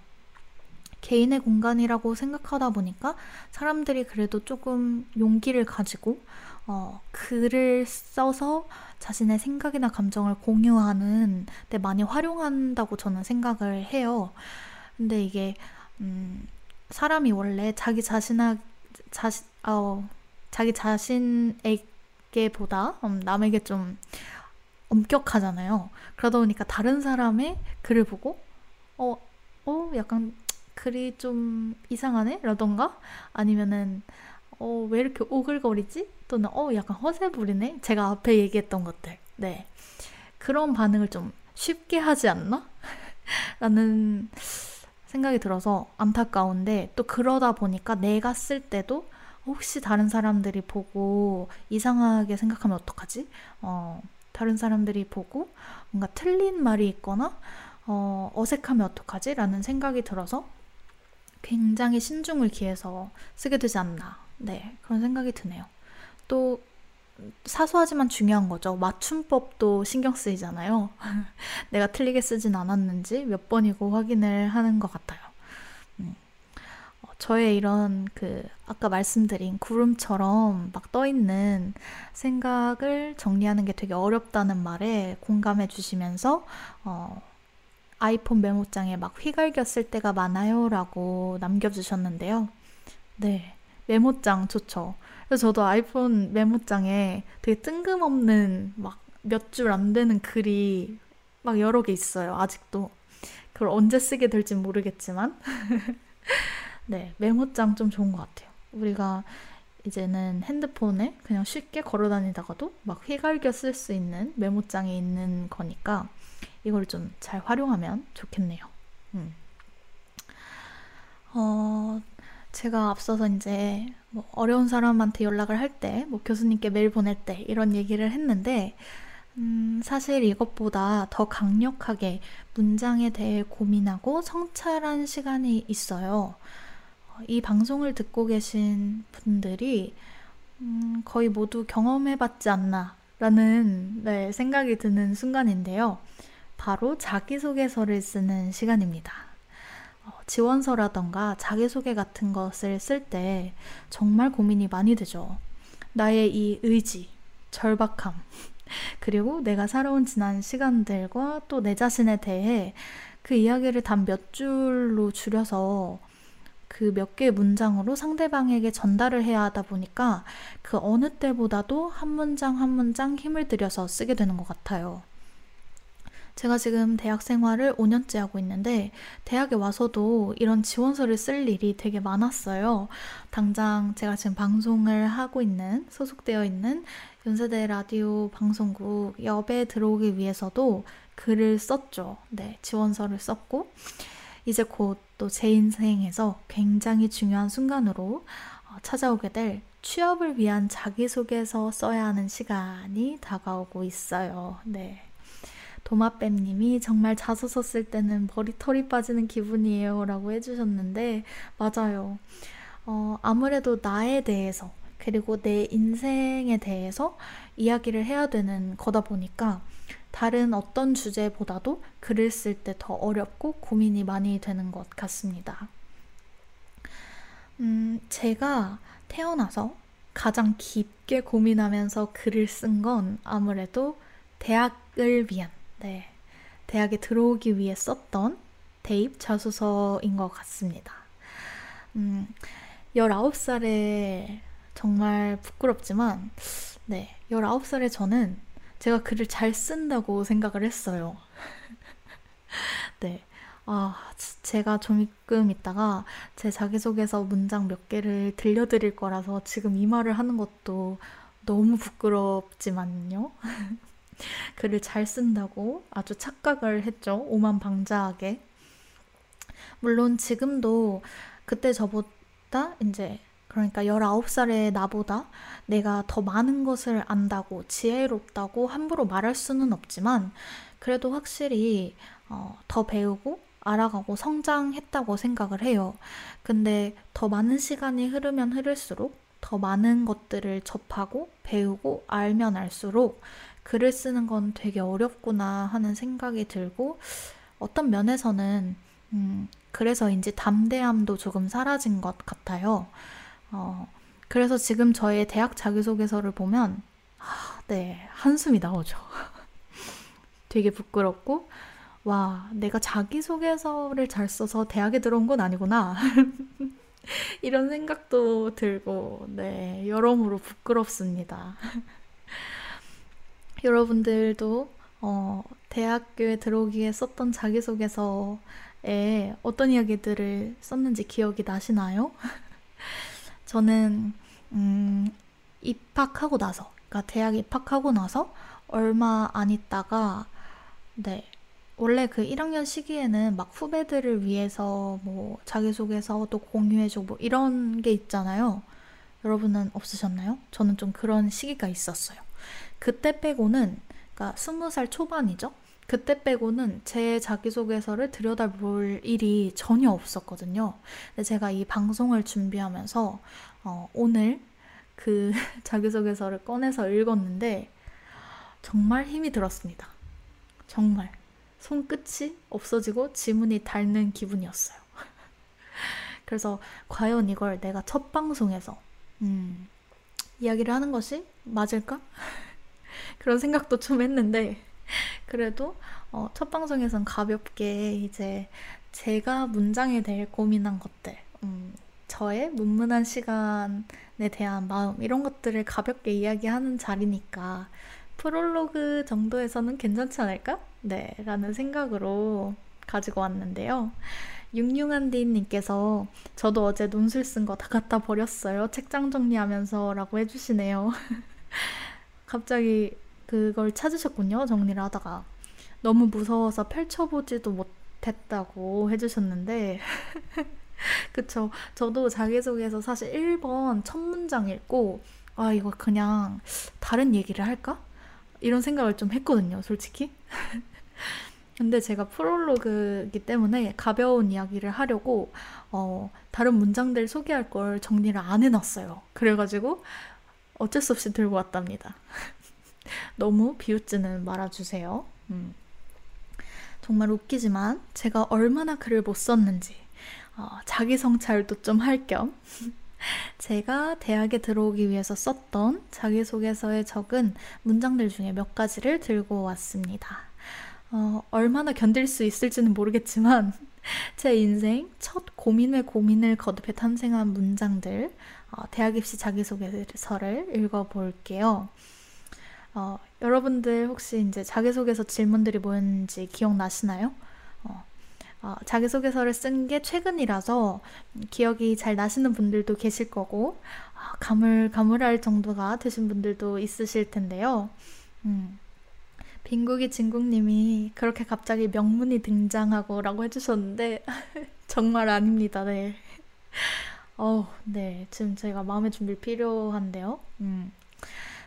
개인의 공간이라고 생각하다 보니까 사람들이 그래도 조금 용기를 가지고 어, 글을 써서 자신의 생각이나 감정을 공유하는 데 많이 활용한다고 저는 생각을 해요. 근데 이게 음, 사람이 원래 자기 자신아 자신 어, 자기 자신에게보다 음, 남에게 좀 엄격하잖아요. 그러다 보니까 다른 사람의 글을 보고 어, 어, 약간 글이 좀 이상하네? 라던가 아니면은 어, 왜 이렇게 오글거리지? 또는 어, 약간 허세 부리네? 제가 앞에 얘기했던 것들. 네. 그런 반응을 좀 쉽게 하지 않나? 라는 생각이 들어서 안타까운데 또 그러다 보니까 내가 쓸 때도 혹시 다른 사람들이 보고 이상하게 생각하면 어떡하지? 어, 다른 사람들이 보고 뭔가 틀린 말이 있거나 어, 어색하면 어떡하지? 라는 생각이 들어서 굉장히 신중을 기해서 쓰게 되지 않나. 네, 그런 생각이 드네요. 또 사소하지만 중요한 거죠. 맞춤법도 신경 쓰이잖아요. 내가 틀리게 쓰진 않았는지 몇 번이고 확인을 하는 것 같아요. 음. 어, 저의 이런 그 아까 말씀드린 구름처럼 막 떠 있는 생각을 정리하는 게 되게 어렵다는 말에 공감해 주시면서 어, 아이폰 메모장에 막 휘갈겼을 때가 많아요라고 남겨주셨는데요. 네, 메모장 좋죠. 그래서 저도 아이폰 메모장에 되게 뜬금없는 막 몇 줄 안 되는 글이 막 여러 개 있어요. 아직도. 그걸 언제 쓰게 될지 모르겠지만. 네, 메모장 좀 좋은 것 같아요. 우리가 이제는 핸드폰에 그냥 쉽게 걸어 다니다가도 막 휘갈겨 쓸 수 있는 메모장이 있는 거니까 이걸 좀 잘 활용하면 좋겠네요. 음. 어, 제가 앞서서 이제 뭐 어려운 사람한테 연락을 할 때, 뭐 교수님께 메일 보낼 때 이런 얘기를 했는데, 음, 사실 이것보다 더 강력하게 문장에 대해 고민하고 성찰한 시간이 있어요. 이 방송을 듣고 계신 분들이 음, 거의 모두 경험해봤지 않나 라는 네, 생각이 드는 순간인데요. 바로 자기소개서를 쓰는 시간입니다. 어, 지원서라던가 자기소개 같은 것을 쓸 때 정말 고민이 많이 되죠. 나의 이 의지, 절박함, 그리고 내가 살아온 지난 시간들과 또 내 자신에 대해 그 이야기를 단 몇 줄로 줄여서 그 몇 개의 문장으로 상대방에게 전달을 해야 하다 보니까 그 어느 때보다도 한 문장 한 문장 힘을 들여서 쓰게 되는 것 같아요. 제가 지금 대학 생활을 5년째 하고 있는데 대학에 와서도 이런 지원서를 쓸 일이 되게 많았어요. 당장 제가 지금 방송을 하고 있는 소속되어 있는 연세대 라디오 방송국 엽에 들어오기 위해서도 글을 썼죠. 네, 지원서를 썼고 이제 곧 또 제 인생에서 굉장히 중요한 순간으로 어, 찾아오게 될 취업을 위한 자기소개서 써야 하는 시간이 다가오고 있어요. 네. 도마뱀님이 정말 자소서 쓸 때는 머리털이 빠지는 기분이에요 라고 해주셨는데 맞아요. 어, 아무래도 나에 대해서 그리고 내 인생에 대해서 이야기를 해야 되는 거다 보니까 다른 어떤 주제보다도 글을 쓸 때 더 어렵고 고민이 많이 되는 것 같습니다. 음, 제가 태어나서 가장 깊게 고민하면서 글을 쓴 건 아무래도 대학을 위한 네, 대학에 들어오기 위해 썼던 대입 자소서인 것 같습니다. 음, 19살에 정말 부끄럽지만, 네, 19살에 저는 제가 글을 잘 쓴다고 생각을 했어요. 네. 아, 제가 조금 있다가 제 자기소개서 문장 몇 개를 들려드릴 거라서 지금 이 말을 하는 것도 너무 부끄럽지만요. 글을 잘 쓴다고 아주 착각을 했죠. 오만방자하게. 물론 지금도 그때 저보다 이제 그러니까 19살의 나보다 내가 더 많은 것을 안다고 지혜롭다고 함부로 말할 수는 없지만 그래도 확실히 어, 더 배우고 알아가고 성장했다고 생각을 해요. 근데 더 많은 시간이 흐르면 흐를수록 더 많은 것들을 접하고 배우고 알면 알수록 글을 쓰는 건 되게 어렵구나 하는 생각이 들고 어떤 면에서는 음, 그래서인지 담대함도 조금 사라진 것 같아요. 어, 그래서 지금 저의 대학 자기소개서를 보면 아, 네 한숨이 나오죠. 되게 부끄럽고 와 내가 자기소개서를 잘 써서 대학에 들어온 건 아니구나. 이런 생각도 들고 네 여러모로 부끄럽습니다. 여러분들도 어, 대학교에 들어오기에 썼던 자기소개서에 어떤 이야기들을 썼는지 기억이 나시나요? 저는 음, 입학하고 나서, 그러니까 대학 입학하고 나서 얼마 안 있다가 네 원래 그 1학년 시기에는 막 후배들을 위해서 뭐 자기소개서도 공유해주고 뭐 이런 게 있잖아요. 여러분은 없으셨나요? 저는 좀 그런 시기가 있었어요. 그때 빼고는 그러니까 20살 초반이죠. 그때 빼고는 제 자기소개서를 들여다볼 일이 전혀 없었거든요. 근데 제가 이 방송을 준비하면서 어, 오늘 그 자기소개서를 꺼내서 읽었는데 정말 힘이 들었습니다. 정말. 손끝이 없어지고 지문이 닳는 기분이었어요. 그래서 과연 이걸 내가 첫 방송에서 음, 이야기를 하는 것이 맞을까? 그런 생각도 좀 했는데 그래도 어, 첫 방송에선 가볍게 이제 제가 문장에 대해 고민한 것들, 음, 저의 문문한 시간에 대한 마음 이런 것들을 가볍게 이야기하는 자리니까 프롤로그 정도에서는 괜찮지 않을까? 네, 라는 생각으로 가지고 왔는데요. 융융한 디님께서 저도 어제 논술 쓴 거 다 갖다 버렸어요. 책장 정리하면서 라고 해주시네요. 갑자기 그걸 찾으셨군요. 정리를 하다가. 너무 무서워서 펼쳐보지도 못했다고 해주셨는데. 그쵸. 저도 자기소개서 사실 1번 첫 문장 읽고, 아, 이거 그냥 다른 얘기를 할까? 이런 생각을 좀 했거든요, 솔직히. 근데 제가 프롤로그이기 때문에 가벼운 이야기를 하려고 어, 다른 문장들 소개할 걸 정리를 안 해놨어요. 그래가지고 어쩔 수 없이 들고 왔답니다. 너무 비웃지는 말아주세요. 음. 정말 웃기지만 제가 얼마나 글을 못 썼는지 어, 자기 성찰도 좀 할 겸 제가 대학에 들어오기 위해서 썼던 자기소개서에 적은 문장들 중에 몇 가지를 들고 왔습니다. 어, 얼마나 견딜 수 있을지는 모르겠지만 제 인생 첫 고민을 고민을 거듭해 탄생한 문장들 어, 대학 입시 자기소개서를 읽어볼게요. 어, 여러분들 혹시 이제 자기소개서 질문들이 뭐였는지 기억나시나요? 어, 어, 자기소개서를 쓴 게 최근이라서 기억이 잘 나시는 분들도 계실 거고 어, 가물가물할 정도가 되신 분들도 있으실 텐데요. 음, 빈국이 진국님이 그렇게 갑자기 명문이 등장하고 라고 해주셨는데 정말 아닙니다. 네. 어, 네. 지금 제가 마음의 준비 필요한데요. 음.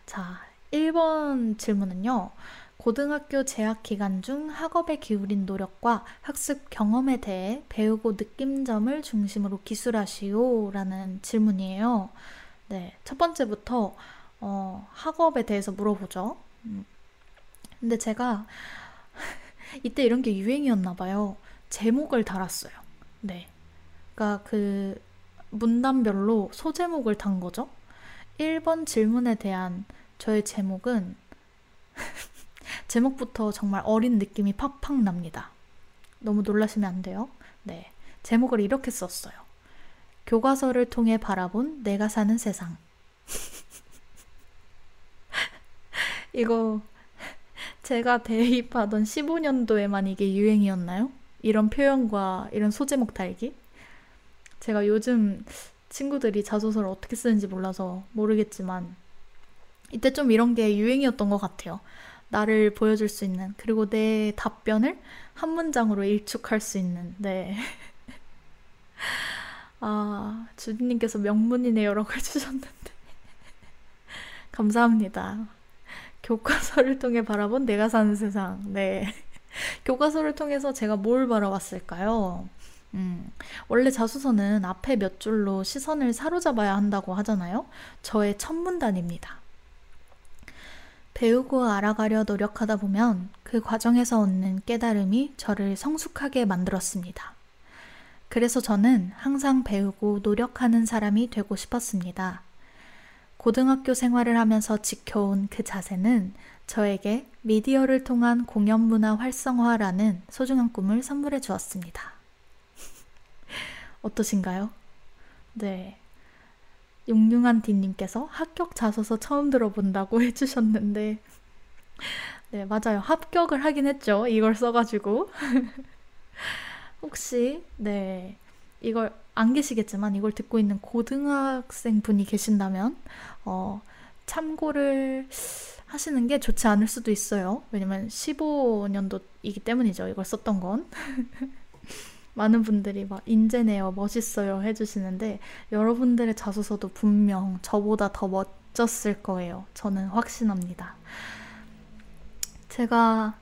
자, 1번 질문은요. 고등학교 재학 기간 중 학업에 기울인 노력과 학습 경험에 대해 배우고 느낀 점을 중심으로 기술하시오 라는 질문이에요. 네. 첫 번째부터 어, 학업에 대해서 물어보죠. 음. 근데 제가 이때 이런 게 유행이었나 봐요. 제목을 달았어요. 네. 그러니까 그 문단별로 소제목을 단 거죠. 1번 질문에 대한 저의 제목은 제목부터 정말 어린 느낌이 팍팍 납니다. 너무 놀라시면 안 돼요. 네. 제목을 이렇게 썼어요. 교과서를 통해 바라본 내가 사는 세상. 이거 제가 대입하던 15년도에만 이게 유행이었나요? 이런 표현과 이런 소제목 달기? 제가 요즘 친구들이 자소서를 어떻게 쓰는지 몰라서 모르겠지만 이때 좀 이런 게 유행이었던 것 같아요. 나를 보여줄 수 있는 그리고 내 답변을 한 문장으로 일축할 수 있는 네. 아 주디님께서 명문이네요라고 해주셨는데 감사합니다. 교과서를 통해 바라본 내가 사는 세상. 네. 교과서를 통해서 제가 뭘 바라봤을까요? 음, 원래 자소서는 앞에 몇 줄로 시선을 사로잡아야 한다고 하잖아요. 저의 첫 문단입니다. 배우고 알아가려 노력하다 보면 그 과정에서 얻는 깨달음이 저를 성숙하게 만들었습니다. 그래서 저는 항상 배우고 노력하는 사람이 되고 싶었습니다. 고등학교 생활을 하면서 지켜온 그 자세는 저에게 미디어를 통한 공연 문화 활성화라는 소중한 꿈을 선물해 주었습니다. 어떠신가요? 네. 용융한 디님께서 합격 자소서 처음 들어본다고 해주셨는데, 네, 맞아요. 합격을 하긴 했죠. 이걸 써가지고. 혹시, 네, 이걸 안 계시겠지만 이걸 듣고 있는 고등학생 분이 계신다면 어, 참고를 하시는 게 좋지 않을 수도 있어요. 왜냐면 15년도이기 때문이죠. 이걸 썼던 건. 많은 분들이 막 인재네요, 멋있어요 해주시는데 여러분들의 자소서도 분명 저보다 더 멋졌을 거예요. 저는 확신합니다. 제가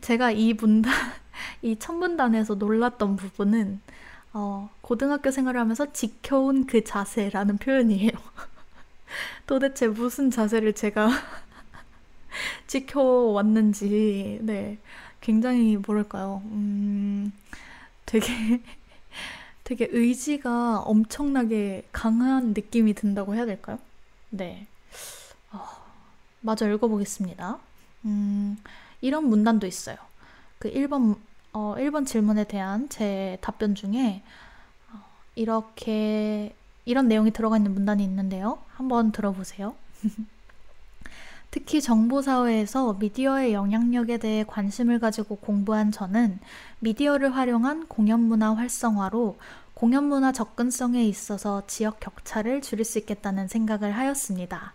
제가 이 문단, 이첫 문단에서 놀랐던 부분은 어, 고등학교 생활을 하면서 지켜온 그 자세라는 표현이에요. 도대체 무슨 자세를 제가 지켜왔는지, 네. 굉장히, 뭐랄까요. 음, 되게, 되게 의지가 엄청나게 강한 느낌이 든다고 해야 될까요? 네. 어, 마저 읽어보겠습니다. 음, 이런 문단도 있어요. 그 1번, 어, 1번 질문에 대한 제 답변 중에 어, 이렇게, 이런 내용이 들어가 있는 문단이 있는데요. 한번 들어보세요. 특히 정보사회에서 미디어의 영향력에 대해 관심을 가지고 공부한 저는 미디어를 활용한 공연문화 활성화로 공연문화 접근성에 있어서 지역 격차를 줄일 수 있겠다는 생각을 하였습니다.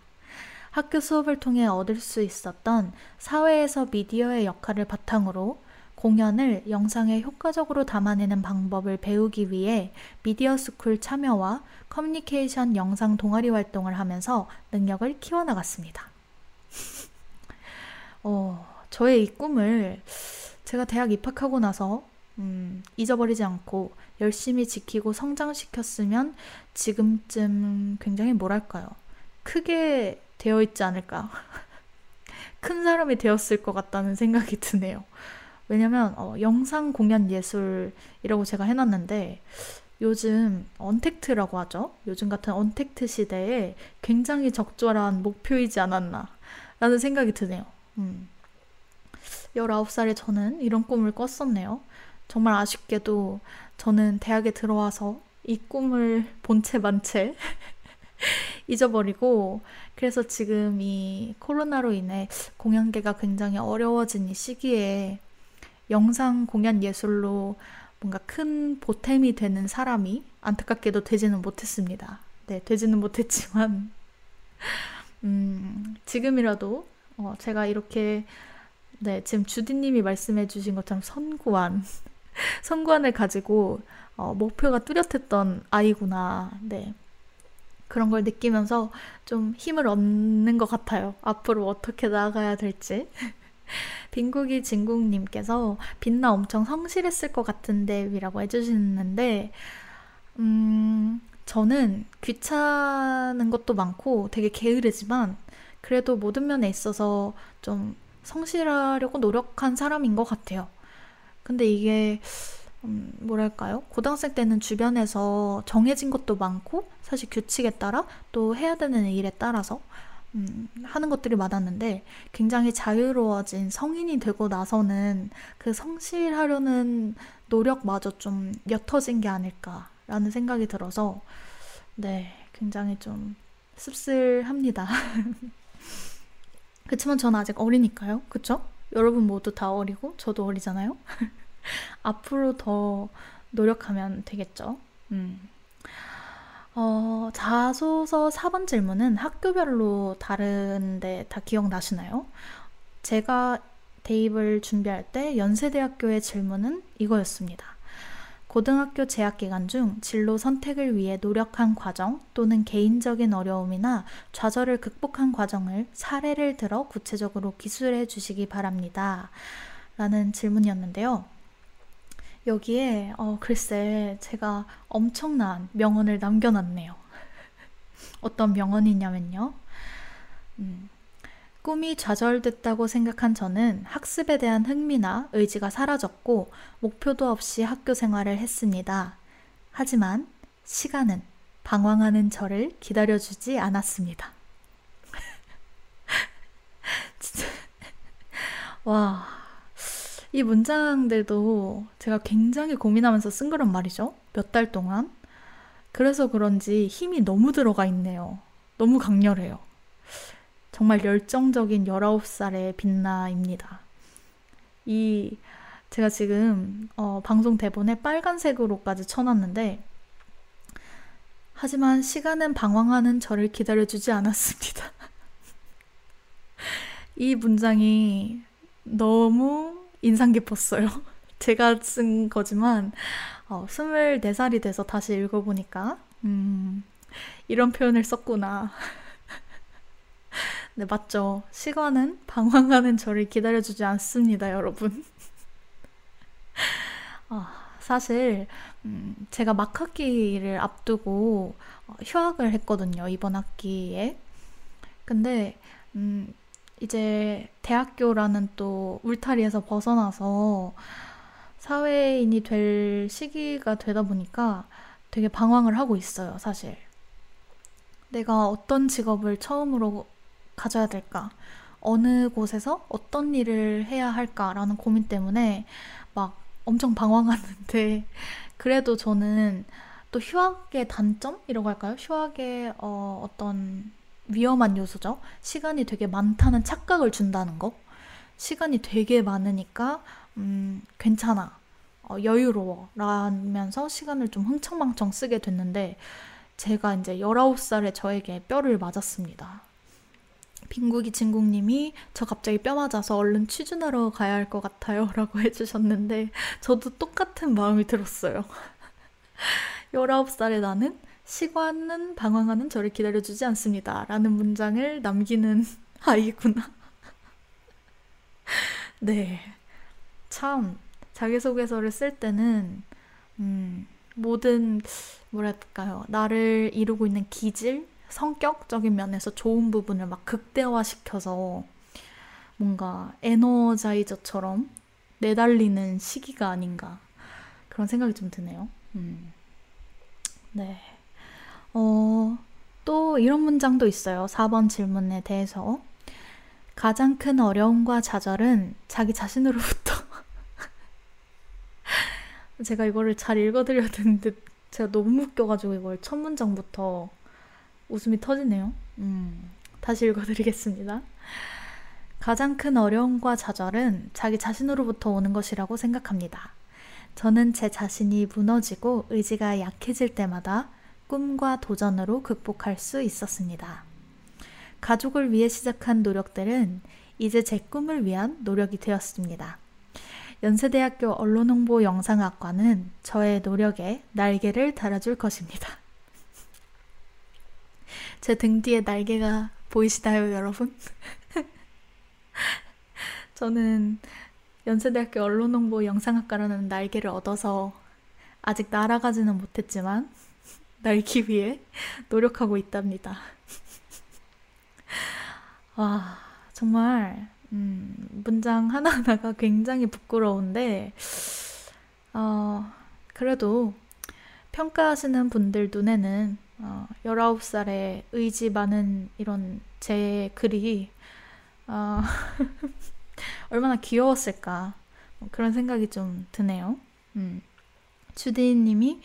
학교 수업을 통해 얻을 수 있었던 사회에서 미디어의 역할을 바탕으로 공연을 영상에 효과적으로 담아내는 방법을 배우기 위해 미디어 스쿨 참여와 커뮤니케이션 영상 동아리 활동을 하면서 능력을 키워나갔습니다. 어, 저의 이 꿈을 제가 대학 입학하고 나서 음, 잊어버리지 않고 열심히 지키고 성장시켰으면 지금쯤 굉장히 뭐랄까요. 크게 되어 있지 않을까. 큰 사람이 되었을 것 같다는 생각이 드네요. 왜냐면 어, 영상 공연 예술이라고 제가 해놨는데 요즘 언택트라고 하죠. 요즘 같은 언택트 시대에 굉장히 적절한 목표이지 않았나 라는 생각이 드네요. 음. 19살에 저는 이런 꿈을 꿨었네요. 정말 아쉽게도 저는 대학에 들어와서 이 꿈을 본채만채 잊어버리고 그래서 지금 이 코로나로 인해 공연계가 굉장히 어려워진 이 시기에 영상 공연 예술로 뭔가 큰 보탬이 되는 사람이 안타깝게도 되지는 못했습니다. 네, 되지는 못했지만 음, 지금이라도 어, 제가 이렇게 네, 지금 주디님이 말씀해 주신 것처럼 선구안 선구안을 가지고 어, 목표가 뚜렷했던 아이구나. 네. 그런 걸 느끼면서 좀 힘을 얻는 것 같아요. 앞으로 어떻게 나아가야 될지. 빈국이 진국님께서 빛나 엄청 성실했을 것 같은데 이라고 해주시는데 음 저는 귀찮은 것도 많고 되게 게으르지만 그래도 모든 면에 있어서 좀 성실하려고 노력한 사람인 것 같아요. 근데 이게 음, 뭐랄까요? 고등학생 때는 주변에서 정해진 것도 많고 사실 규칙에 따라 또 해야 되는 일에 따라서 음, 하는 것들이 많았는데 굉장히 자유로워진 성인이 되고 나서는 그 성실하려는 노력마저 좀 옅어진 게 아닐까라는 생각이 들어서 네, 굉장히 좀 씁쓸합니다. 그렇지만 저는 아직 어리니까요. 그쵸? 여러분 모두 다 어리고 저도 어리잖아요. 앞으로 더 노력하면 되겠죠. 음. 어, 자소서 4번 질문은 학교별로 다른데 다 기억나시나요? 제가 대입을 준비할 때 연세대학교의 질문은 이거였습니다. 고등학교 재학 기간 중 진로 선택을 위해 노력한 과정 또는 개인적인 어려움이나 좌절을 극복한 과정을 사례를 들어 구체적으로 기술해 주시기 바랍니다. 라는 질문이었는데요. 여기에 어, 글쎄 제가 엄청난 명언을 남겨놨네요. 어떤 명언이냐면요. 음, 꿈이 좌절됐다고 생각한 저는 학습에 대한 흥미나 의지가 사라졌고 목표도 없이 학교 생활을 했습니다. 하지만 시간은 방황하는 저를 기다려주지 않았습니다. 진짜. 와. 이 문장들도 제가 굉장히 고민하면서 쓴 거란 말이죠. 몇 달 동안. 그래서 그런지 힘이 너무 들어가 있네요. 너무 강렬해요. 정말 열정적인 19살의 빛나입니다. 이 제가 지금 어, 방송 대본에 빨간색으로까지 쳐놨는데 하지만 시간은 방황하는 저를 기다려주지 않았습니다. 이 문장이 너무 인상 깊었어요. 제가 쓴 거지만 어, 24살이 돼서 다시 읽어보니까 음, 이런 표현을 썼구나 네, 맞죠. 시간은 방황하는 저를 기다려주지 않습니다, 여러분. 아, 사실, 음, 제가 막 학기를 앞두고 어, 휴학을 했거든요, 이번 학기에. 근데, 음, 이제 대학교라는 또 울타리에서 벗어나서 사회인이 될 시기가 되다 보니까 되게 방황을 하고 있어요, 사실. 내가 어떤 직업을 처음으로 가져야 될까? 어느 곳에서 어떤 일을 해야 할까라는 고민 때문에 막 엄청 방황하는데 그래도 저는 또 휴학의 단점이라고 할까요? 휴학의 어, 어떤 위험한 요소죠. 시간이 되게 많다는 착각을 준다는 거. 시간이 되게 많으니까 음, 괜찮아. 어, 여유로워. 라면서 시간을 좀 흥청망청 쓰게 됐는데 제가 이제 19살에 저에게 뼈를 맞았습니다. 빈국이 진국님이 저 갑자기 뼈 맞아서 얼른 취준하러 가야 할 것 같아요. 라고 해주셨는데 저도 똑같은 마음이 들었어요. 19살에 나는 시간은 방황하는 저를 기다려주지 않습니다. 라는 문장을 남기는 아이구나. 네. 참, 자기소개서를 쓸 때는, 음, 모든 뭐랄까요 나를 이루고 있는 기질 성격적인 면에서 좋은 부분을 막 극대화시켜서 뭔가 에너자이저처럼 내달리는 시기가 아닌가 그런 생각이 좀 드네요. 음. 네. 어, 또 이런 문장도 있어요. 4번 질문에 대해서. 가장 큰 어려움과 좌절은 자기 자신으로부터 제가 이거를 잘 읽어드려야 되는데 제가 너무 웃겨가지고 이걸 첫 문장부터 웃음이 터지네요. 음, 다시 읽어드리겠습니다. 가장 큰 어려움과 좌절은 자기 자신으로부터 오는 것이라고 생각합니다. 저는 제 자신이 무너지고 의지가 약해질 때마다 꿈과 도전으로 극복할 수 있었습니다. 가족을 위해 시작한 노력들은 이제 제 꿈을 위한 노력이 되었습니다. 연세대학교 언론홍보 영상학과는 저의 노력에 날개를 달아줄 것입니다. 제 등 뒤에 날개가 보이시나요, 여러분? 저는 연세대학교 언론홍보 영상학과라는 날개를 얻어서 아직 날아가지는 못했지만 날기 위해 노력하고 있답니다. 와, 정말 음, 문장 하나하나가 굉장히 부끄러운데, 어, 그래도 평가하시는 분들 눈에는 어, 19살에 의지 많은 이런 제 글이 어, 얼마나 귀여웠을까 뭐 그런 생각이 좀 드네요. 음. 주디님이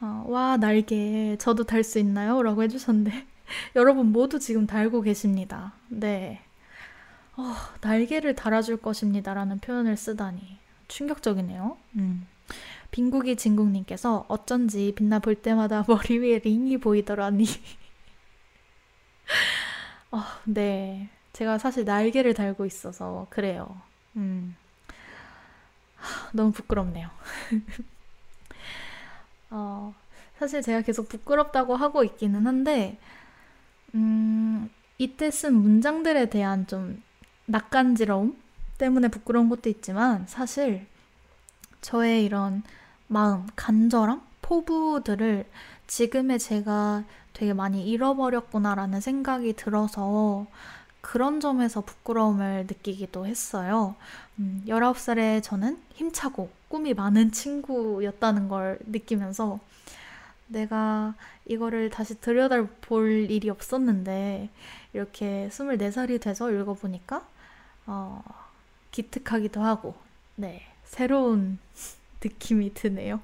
어, 와 날개 저도 달 수 있나요? 라고 해주셨는데 여러분 모두 지금 달고 계십니다. 네. 어, 날개를 달아줄 것입니다라는 표현을 쓰다니 충격적이네요. 음. 빈국이 진국님께서 어쩐지 빛나 볼 때마다 머리 위에 링이 보이더라니. 어, 네. 제가 사실 날개를 달고 있어서 그래요. 음. 너무 부끄럽네요. 어, 사실 제가 계속 부끄럽다고 하고 있기는 한데, 음, 이때 쓴 문장들에 대한 좀 낯간지러움 때문에 부끄러운 것도 있지만 사실 저의 이런 마음, 간절함, 포부들을 지금의 제가 되게 많이 잃어버렸구나라는 생각이 들어서 그런 점에서 부끄러움을 느끼기도 했어요. 음, 19살에 저는 힘차고 꿈이 많은 친구였다는 걸 느끼면서 내가 이거를 다시 들여다 볼 일이 없었는데 이렇게 24살이 돼서 읽어보니까 어, 기특하기도 하고, 네, 새로운 느낌이 드네요.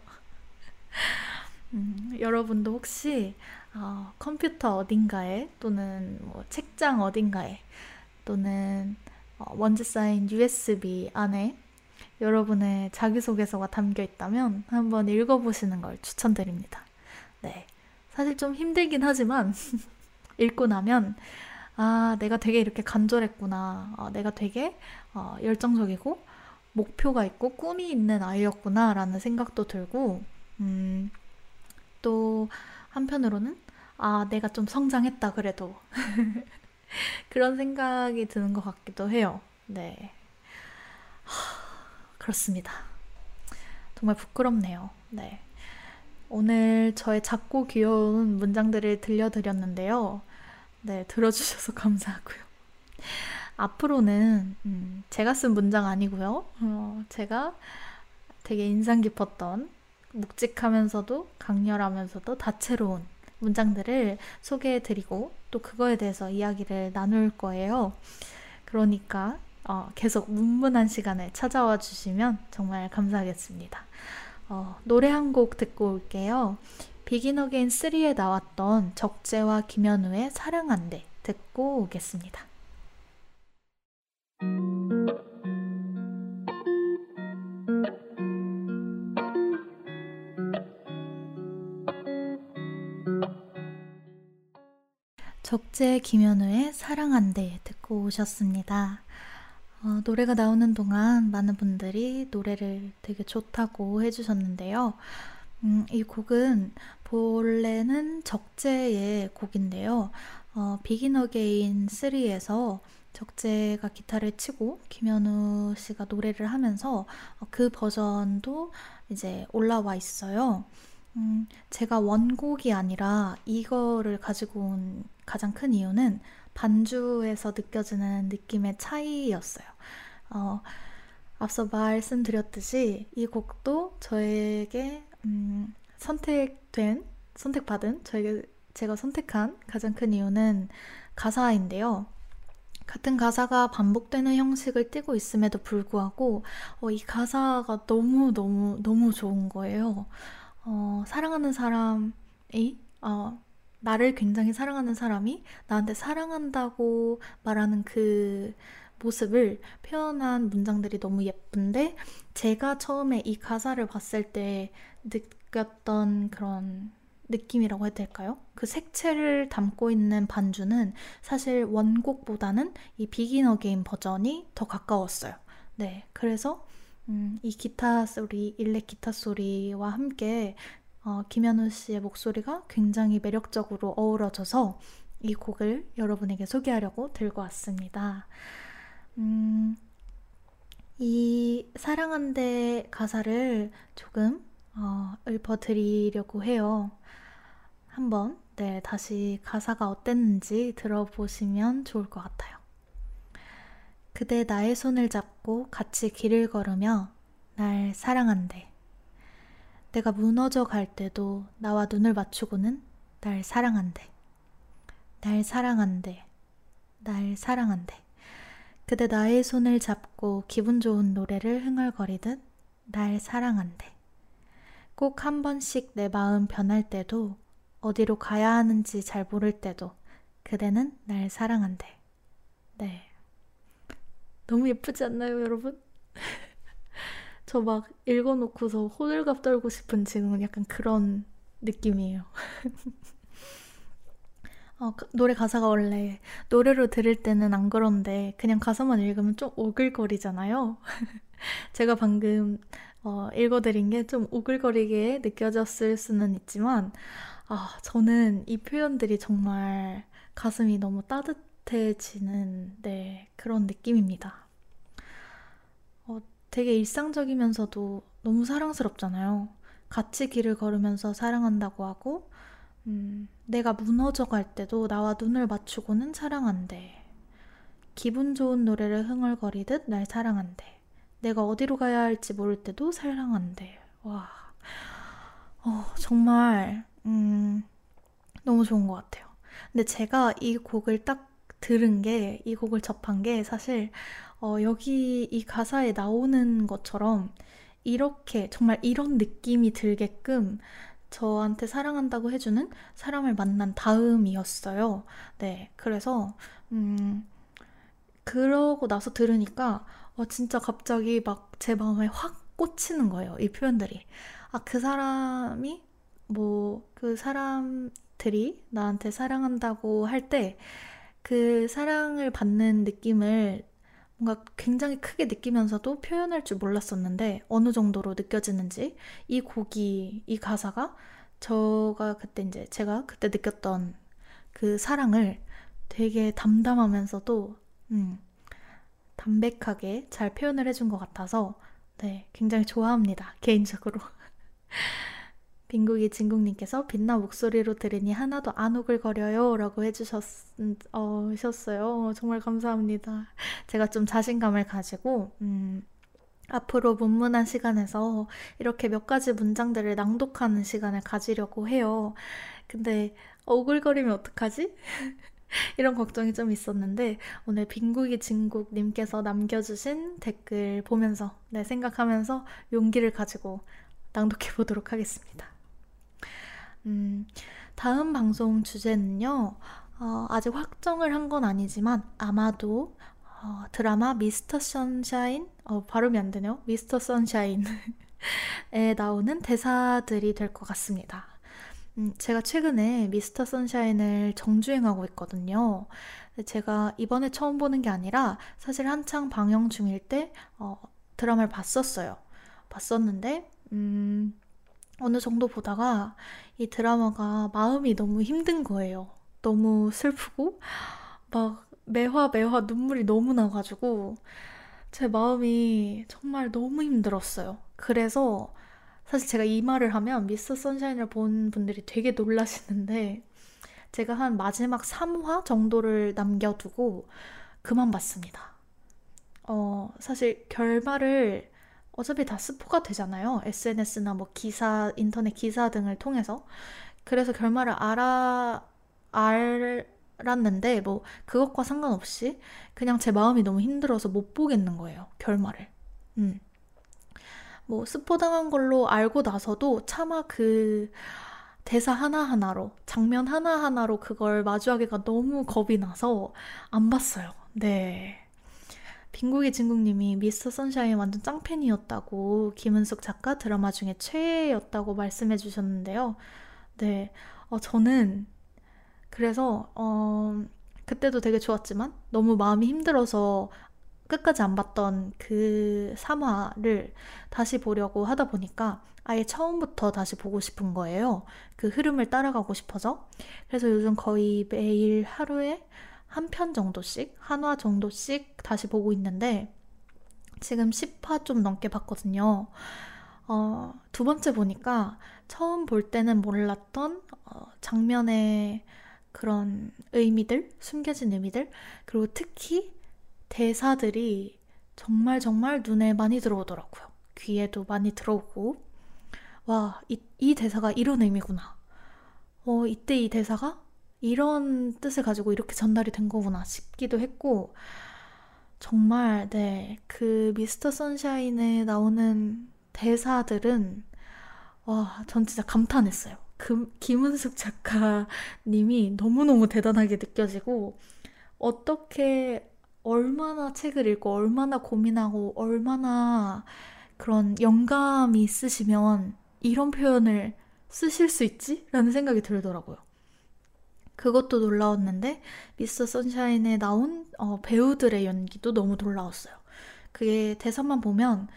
음, 여러분도 혹시 어, 컴퓨터 어딘가에 또는 뭐 책장 어딘가에 또는 어, 먼지 쌓인 USB 안에 여러분의 자기소개서가 담겨 있다면 한번 읽어보시는 걸 추천드립니다. 네. 사실 좀 힘들긴 하지만 읽고 나면 아, 내가 되게 이렇게 간절했구나. 아, 내가 되게 어, 열정적이고 목표가 있고 꿈이 있는 아이였구나. 라는 생각도 들고, 음, 또 한편으로는 아, 내가 좀 성장했다. 그래도. 그런 생각이 드는 것 같기도 해요. 네. 그렇습니다. 정말 부끄럽네요. 네. 오늘 저의 작고 귀여운 문장들을 들려드렸는데요. 네, 들어주셔서 감사하고요. 앞으로는 음, 제가 쓴 문장 아니고요. 어, 제가 되게 인상 깊었던 묵직하면서도 강렬하면서도 다채로운 문장들을 소개해드리고 또 그거에 대해서 이야기를 나눌 거예요. 그러니까 어, 계속 문문한 시간에 찾아와 주시면 정말 감사하겠습니다. 어, 노래 한 곡 듣고 올게요. 비긴 어게인 3에 나왔던 적재와 김현우의 사랑한대 듣고 오겠습니다. 적재 김현우의 사랑한대 듣고 오셨습니다. 어, 노래가 나오는 동안 많은 분들이 노래를 되게 좋다고 해주셨는데요. 음, 이 곡은 본래는 적재의 곡인데요. 어, 비긴 어게인 3에서 적재가 기타를 치고 김현우 씨가 노래를 하면서 어, 그 버전도 이제 올라와 있어요. 음, 제가 원곡이 아니라 이거를 가지고 온 가장 큰 이유는 반주에서 느껴지는 느낌의 차이였어요. 어, 앞서 말씀드렸듯이 이 곡도 저에게 음, 선택된, 선택받은, 저에게 제가 선택한 가장 큰 이유는 가사인데요. 같은 가사가 반복되는 형식을 띠고 있음에도 불구하고 어, 이 가사가 너무 너무 너무 좋은 거예요. 어, 사랑하는 사람이 어, 나를 굉장히 사랑하는 사람이 나한테 사랑한다고 말하는 그 모습을 표현한 문장들이 너무 예쁜데 제가 처음에 이 가사를 봤을 때 느꼈던 그런 느낌이라고 해야 될까요? 그 색채를 담고 있는 반주는 사실 원곡보다는 이 비긴 어게인 버전이 더 가까웠어요. 네, 그래서 음, 이 기타 소리, 일렉 기타 소리와 함께 어, 김현우 씨의 목소리가 굉장히 매력적으로 어우러져서 이 곡을 여러분에게 소개하려고 들고 왔습니다. 음, 이 사랑한대 가사를 조금 어, 읊어드리려고 해요. 한번 네, 다시 가사가 어땠는지 들어보시면 좋을 것 같아요. 그대 나의 손을 잡고 같이 길을 걸으며 날 사랑한대. 내가 무너져 갈 때도 나와 눈을 맞추고는 날 사랑한대. 날 사랑한대. 날 사랑한대. 그대 나의 손을 잡고 기분 좋은 노래를 흥얼거리듯 날 사랑한대. 꼭 한 번씩 내 마음 변할 때도 어디로 가야 하는지 잘 모를 때도 그대는 날 사랑한대. 네. 너무 예쁘지 않나요, 여러분? 저 막 읽어놓고서 호들갑 떨고 싶은 지금은 약간 그런 느낌이에요. 어, 노래 가사가 원래 노래로 들을 때는 안 그런데 그냥 가사만 읽으면 좀 오글거리잖아요. 제가 방금 어, 읽어드린 게 좀 오글거리게 느껴졌을 수는 있지만 아, 저는 이 표현들이 정말 가슴이 너무 따뜻해지는 네, 그런 느낌입니다. 되게 일상적이면서도 너무 사랑스럽잖아요. 같이 길을 걸으면서 사랑한다고 하고, 음, 내가 무너져 갈 때도 나와 눈을 맞추고는 사랑한대. 기분 좋은 노래를 흥얼거리듯 날 사랑한대. 내가 어디로 가야 할지 모를 때도 사랑한대. 와, 어, 정말, 음, 너무 좋은 것 같아요. 근데 제가 이 곡을 딱 들은 게, 이 곡을 접한 게 사실 어, 여기 이 가사에 나오는 것처럼 이렇게 정말 이런 느낌이 들게끔 저한테 사랑한다고 해주는 사람을 만난 다음이었어요. 네, 그래서 음, 그러고 나서 들으니까 어, 진짜 갑자기 막 제 마음에 확 꽂히는 거예요. 이 표현들이. 아, 그 사람이 뭐 그 사람들이 나한테 사랑한다고 할 때 그 사랑을 받는 느낌을 뭔가 굉장히 크게 느끼면서도 표현할 줄 몰랐었는데 어느 정도로 느껴지는지 이 곡이 이 가사가 저가 그때 이제 제가 그때 느꼈던 그 사랑을 되게 담담하면서도, 음, 담백하게 잘 표현을 해준 것 같아서, 네, 굉장히 좋아합니다. 개인적으로. 빈국이 진국님께서 빛나 목소리로 들으니 하나도 안 오글거려요 라고 해주셨어요. 어, 정말 감사합니다. 제가 좀 자신감을 가지고, 음, 앞으로 문문한 시간에서 이렇게 몇 가지 문장들을 낭독하는 시간을 가지려고 해요. 근데 오글거리면 어떡하지? 이런 걱정이 좀 있었는데 오늘 빈국이 진국님께서 남겨주신 댓글 보면서 네, 생각하면서 용기를 가지고 낭독해 보도록 하겠습니다. 음, 다음 방송 주제는요. 어, 아직 확정을 한 건 아니지만 아마도 어, 드라마 미스터 선샤인 어, 발음이 안 되네요. 미스터 선샤인에 나오는 대사들이 될 것 같습니다. 음, 제가 최근에 미스터 선샤인을 정주행하고 있거든요. 제가 이번에 처음 보는 게 아니라 사실 한창 방영 중일 때 어, 드라마를 봤었어요. 봤었는데 음, 어느 정도 보다가 이 드라마가 마음이 너무 힘든 거예요. 너무 슬프고 막 매화 매화 눈물이 너무 나가지고 제 마음이 정말 너무 힘들었어요. 그래서 사실 제가 이 말을 하면 미스터 선샤인을 본 분들이 되게 놀라시는데 제가 한 마지막 3화 정도를 남겨두고 그만 봤습니다. 어, 사실 결말을 어차피 다 스포가 되잖아요. SNS나 뭐 기사, 인터넷 기사 등을 통해서. 그래서 결말을 알아, 알았는데, 뭐, 그것과 상관없이 그냥 제 마음이 너무 힘들어서 못 보겠는 거예요. 결말을. 음. 뭐 스포당한 걸로 알고 나서도 차마 그 대사 하나하나로, 장면 하나하나로 그걸 마주하기가 너무 겁이 나서 안 봤어요. 네. 빈국이 진국님이 미스터 선샤인 완전 짱팬이었다고 김은숙 작가 드라마 중에 최애였다고 말씀해 주셨는데요. 네. 어, 저는 그래서, 어, 그때도 되게 좋았지만 너무 마음이 힘들어서 끝까지 안 봤던 그 3화를 다시 보려고 하다 보니까 아예 처음부터 다시 보고 싶은 거예요. 그 흐름을 따라가고 싶어서. 그래서 요즘 거의 매일 하루에 한 편 정도씩, 한 화 정도씩 다시 보고 있는데 지금 10화 좀 넘게 봤거든요. 어, 두 번째 보니까 처음 볼 때는 몰랐던 어, 장면의 그런 의미들, 숨겨진 의미들, 그리고 특히 대사들이 정말 정말 눈에 많이 들어오더라고요. 귀에도 많이 들어오고, 와, 이, 이 대사가 이런 의미구나. 어, 이때 이 대사가 이런 뜻을 가지고 이렇게 전달이 된 거구나 싶기도 했고, 정말, 네, 그 미스터 선샤인에 나오는 대사들은, 와, 전 진짜 감탄했어요. 그, 김은숙 작가님이 너무너무 대단하게 느껴지고, 어떻게 얼마나 책을 읽고 얼마나 고민하고 얼마나 그런 영감이 있으시면 이런 표현을 쓰실 수 있지? 라는 생각이 들더라고요. 그것도 놀라웠는데 미스터 선샤인에 나온 어, 배우들의 연기도 너무 놀라웠어요. 그게 대사만 보면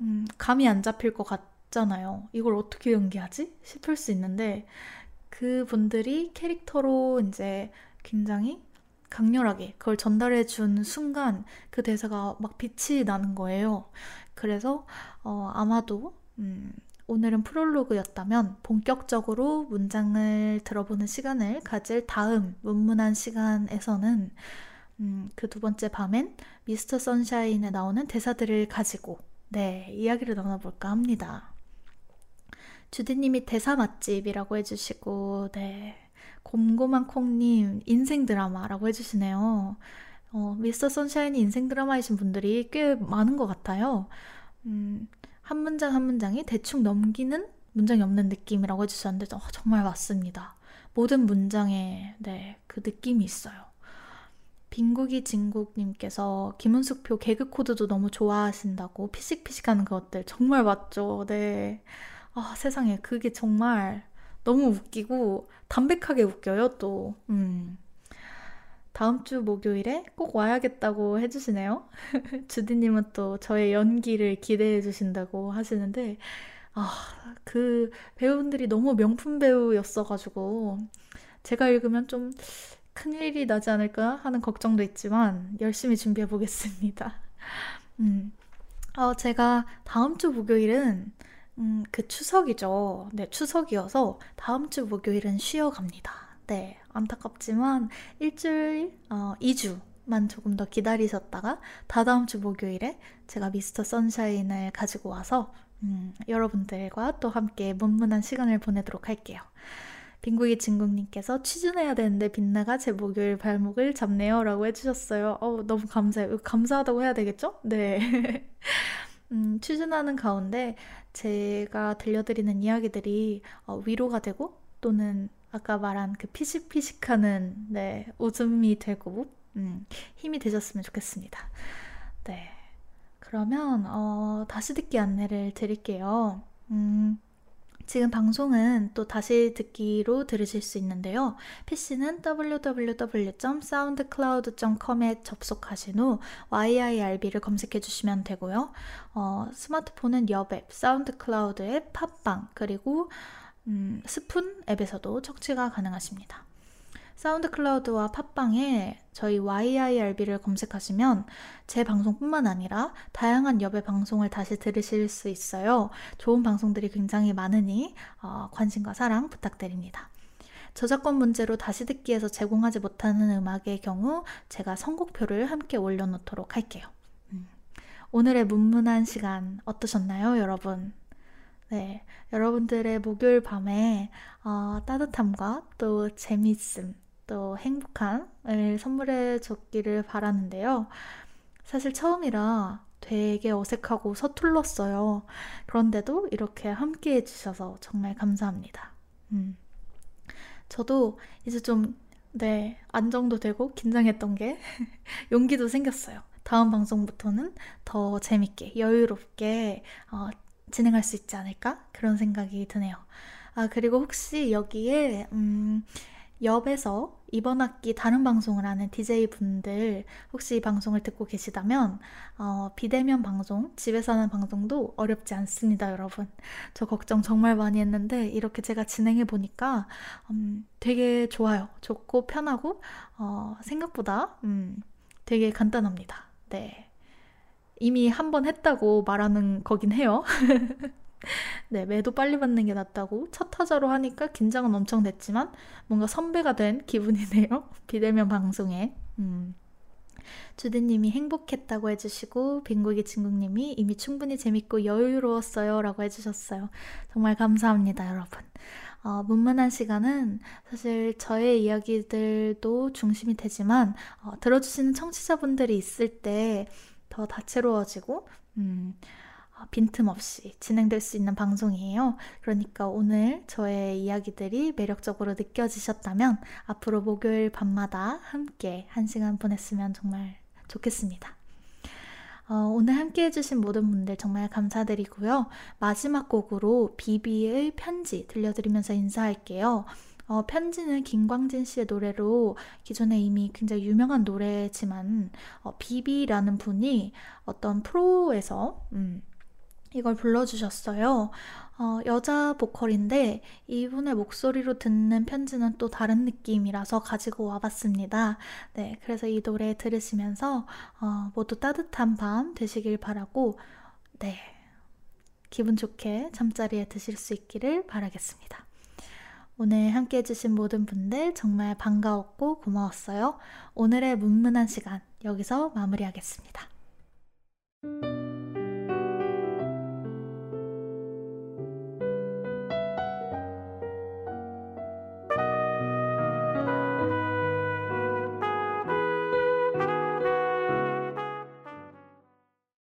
음, 감이 안 잡힐 것 같잖아요. 이걸 어떻게 연기하지? 싶을 수 있는데 그분들이 캐릭터로 이제 굉장히 강렬하게 그걸 전달해 준 순간 그 대사가 막 빛이 나는 거예요. 그래서 어, 아마도 음, 오늘은 프롤로그였다면 본격적으로 문장을 들어보는 시간을 가질 다음 문문한 시간에서는 음, 그 두 번째 밤엔 미스터 선샤인에 나오는 대사들을 가지고 네 이야기를 나눠볼까 합니다. 주디님이 대사 맛집이라고 해주시고 네 곰곰한 콩님 인생 드라마라고 해주시네요. 어, 미스터 선샤인이 인생 드라마이신 분들이 꽤 많은 것 같아요. 음, 한 문장 한 문장이 대충 넘기는 문장이 없는 느낌이라고 해주셨는데 어, 정말 맞습니다. 모든 문장에 네, 그 느낌이 있어요. 빈국이 진국님께서 김은숙표 개그 코드도 너무 좋아하신다고 피식피식하는 것들 정말 맞죠. 네. 아, 세상에 그게 정말 너무 웃기고 담백하게 웃겨요, 또. 음. 다음 주 목요일에 꼭 와야겠다고 해주시네요. 주디님은 또 저의 연기를 기대해 주신다고 하시는데, 아, 그 배우분들이 너무 명품 배우였어가지고, 제가 읽으면 좀 큰일이 나지 않을까 하는 걱정도 있지만 열심히 준비해 보겠습니다. 음. 어, 제가 다음 주 목요일은 음, 그 추석이죠. 네, 추석이어서 다음 주 목요일은 쉬어갑니다. 네, 안타깝지만 일주일, 어, 2주만 조금 더 기다리셨다가 다다음 주 목요일에 제가 미스터 선샤인을 가지고 와서 음, 여러분들과 또 함께 문문한 시간을 보내도록 할게요. 빙구기 진국님께서 취준해야 되는데 빛나가 제 목요일 발목을 잡네요 라고 해주셨어요. 어 너무 감사해요. 감사하다고 해야 되겠죠? 네. 음, 취준하는 가운데 제가 들려드리는 이야기들이 어, 위로가 되고 또는 아까 말한 그 피식피식하는 네, 웃음이 되고 음, 힘이 되셨으면 좋겠습니다. 네. 그러면 어, 다시 듣기 안내를 드릴게요. 음, 지금 방송은 또 다시 듣기로 들으실 수 있는데요. PC는 www.soundcloud.com에 접속하신 후 YIRB를 검색해 주시면 되고요. 어, 스마트폰은 여앱, 사운드클라우드 앱, 팟빵, 그리고 음, 스푼 앱에서도 청취가 가능하십니다. 사운드 클라우드와 팟빵에 저희 YIRB를 검색하시면 제 방송뿐만 아니라 다양한 여배 방송을 다시 들으실 수 있어요. 좋은 방송들이 굉장히 많으니 어, 관심과 사랑 부탁드립니다. 저작권 문제로 다시 듣기에서 제공하지 못하는 음악의 경우 제가 선곡표를 함께 올려놓도록 할게요. 음. 오늘의 문문한 시간 어떠셨나요, 여러분? 네, 여러분들의 목요일 밤에 어, 따뜻함과 또 재밌음, 또 행복함을 선물해 줬기를 바라는데요. 사실 처음이라 되게 어색하고 서툴렀어요. 그런데도 이렇게 함께 해주셔서 정말 감사합니다. 음. 저도 이제 좀, 네, 안정도 되고 긴장했던 게 용기도 생겼어요. 다음 방송부터는 더 재밌게, 여유롭게 어, 진행할 수 있지 않을까? 그런 생각이 드네요. 아, 그리고 혹시 여기에, 음, 옆에서 이번 학기 다른 방송을 하는 DJ 분들 혹시 이 방송을 듣고 계시다면 어, 비대면 방송, 집에서 하는 방송도 어렵지 않습니다, 여러분. 저 걱정 정말 많이 했는데 이렇게 제가 진행해 보니까 음, 되게 좋아요. 좋고 편하고 어, 생각보다 음, 되게 간단합니다. 네. 이미 한 번 했다고 말하는 거긴 해요. 네, 매도 빨리 받는 게 낫다고 첫 타자로 하니까 긴장은 엄청 됐지만 뭔가 선배가 된 기분이네요. 비대면 방송에. 음. 주디님이 행복했다고 해주시고 빙고기 친구님이 이미 충분히 재밌고 여유로웠어요 라고 해주셨어요. 정말 감사합니다 여러분. 어, 문문한 시간은 사실 저의 이야기들도 중심이 되지만 어, 들어주시는 청취자분들이 있을 때 더 다채로워지고 음, 빈틈없이 진행될 수 있는 방송이에요. 그러니까 오늘 저의 이야기들이 매력적으로 느껴지셨다면 앞으로 목요일 밤마다 함께 한 시간 보냈으면 정말 좋겠습니다. 어, 오늘 함께 해주신 모든 분들 정말 감사드리고요. 마지막 곡으로 비비의 편지 들려드리면서 인사할게요. 어, 편지는 김광진 씨의 노래로 기존에 이미 굉장히 유명한 노래지만 어, 비비라는 분이 어떤 프로에서 음, 이걸 불러주셨어요. 어, 여자 보컬인데 이분의 목소리로 듣는 편지는 또 다른 느낌이라서 가지고 와봤습니다. 네, 그래서 이 노래 들으시면서 어, 모두 따뜻한 밤 되시길 바라고 네, 기분 좋게 잠자리에 드실 수 있기를 바라겠습니다. 오늘 함께 해주신 모든 분들 정말 반가웠고 고마웠어요. 오늘의 문문한 시간 여기서 마무리하겠습니다.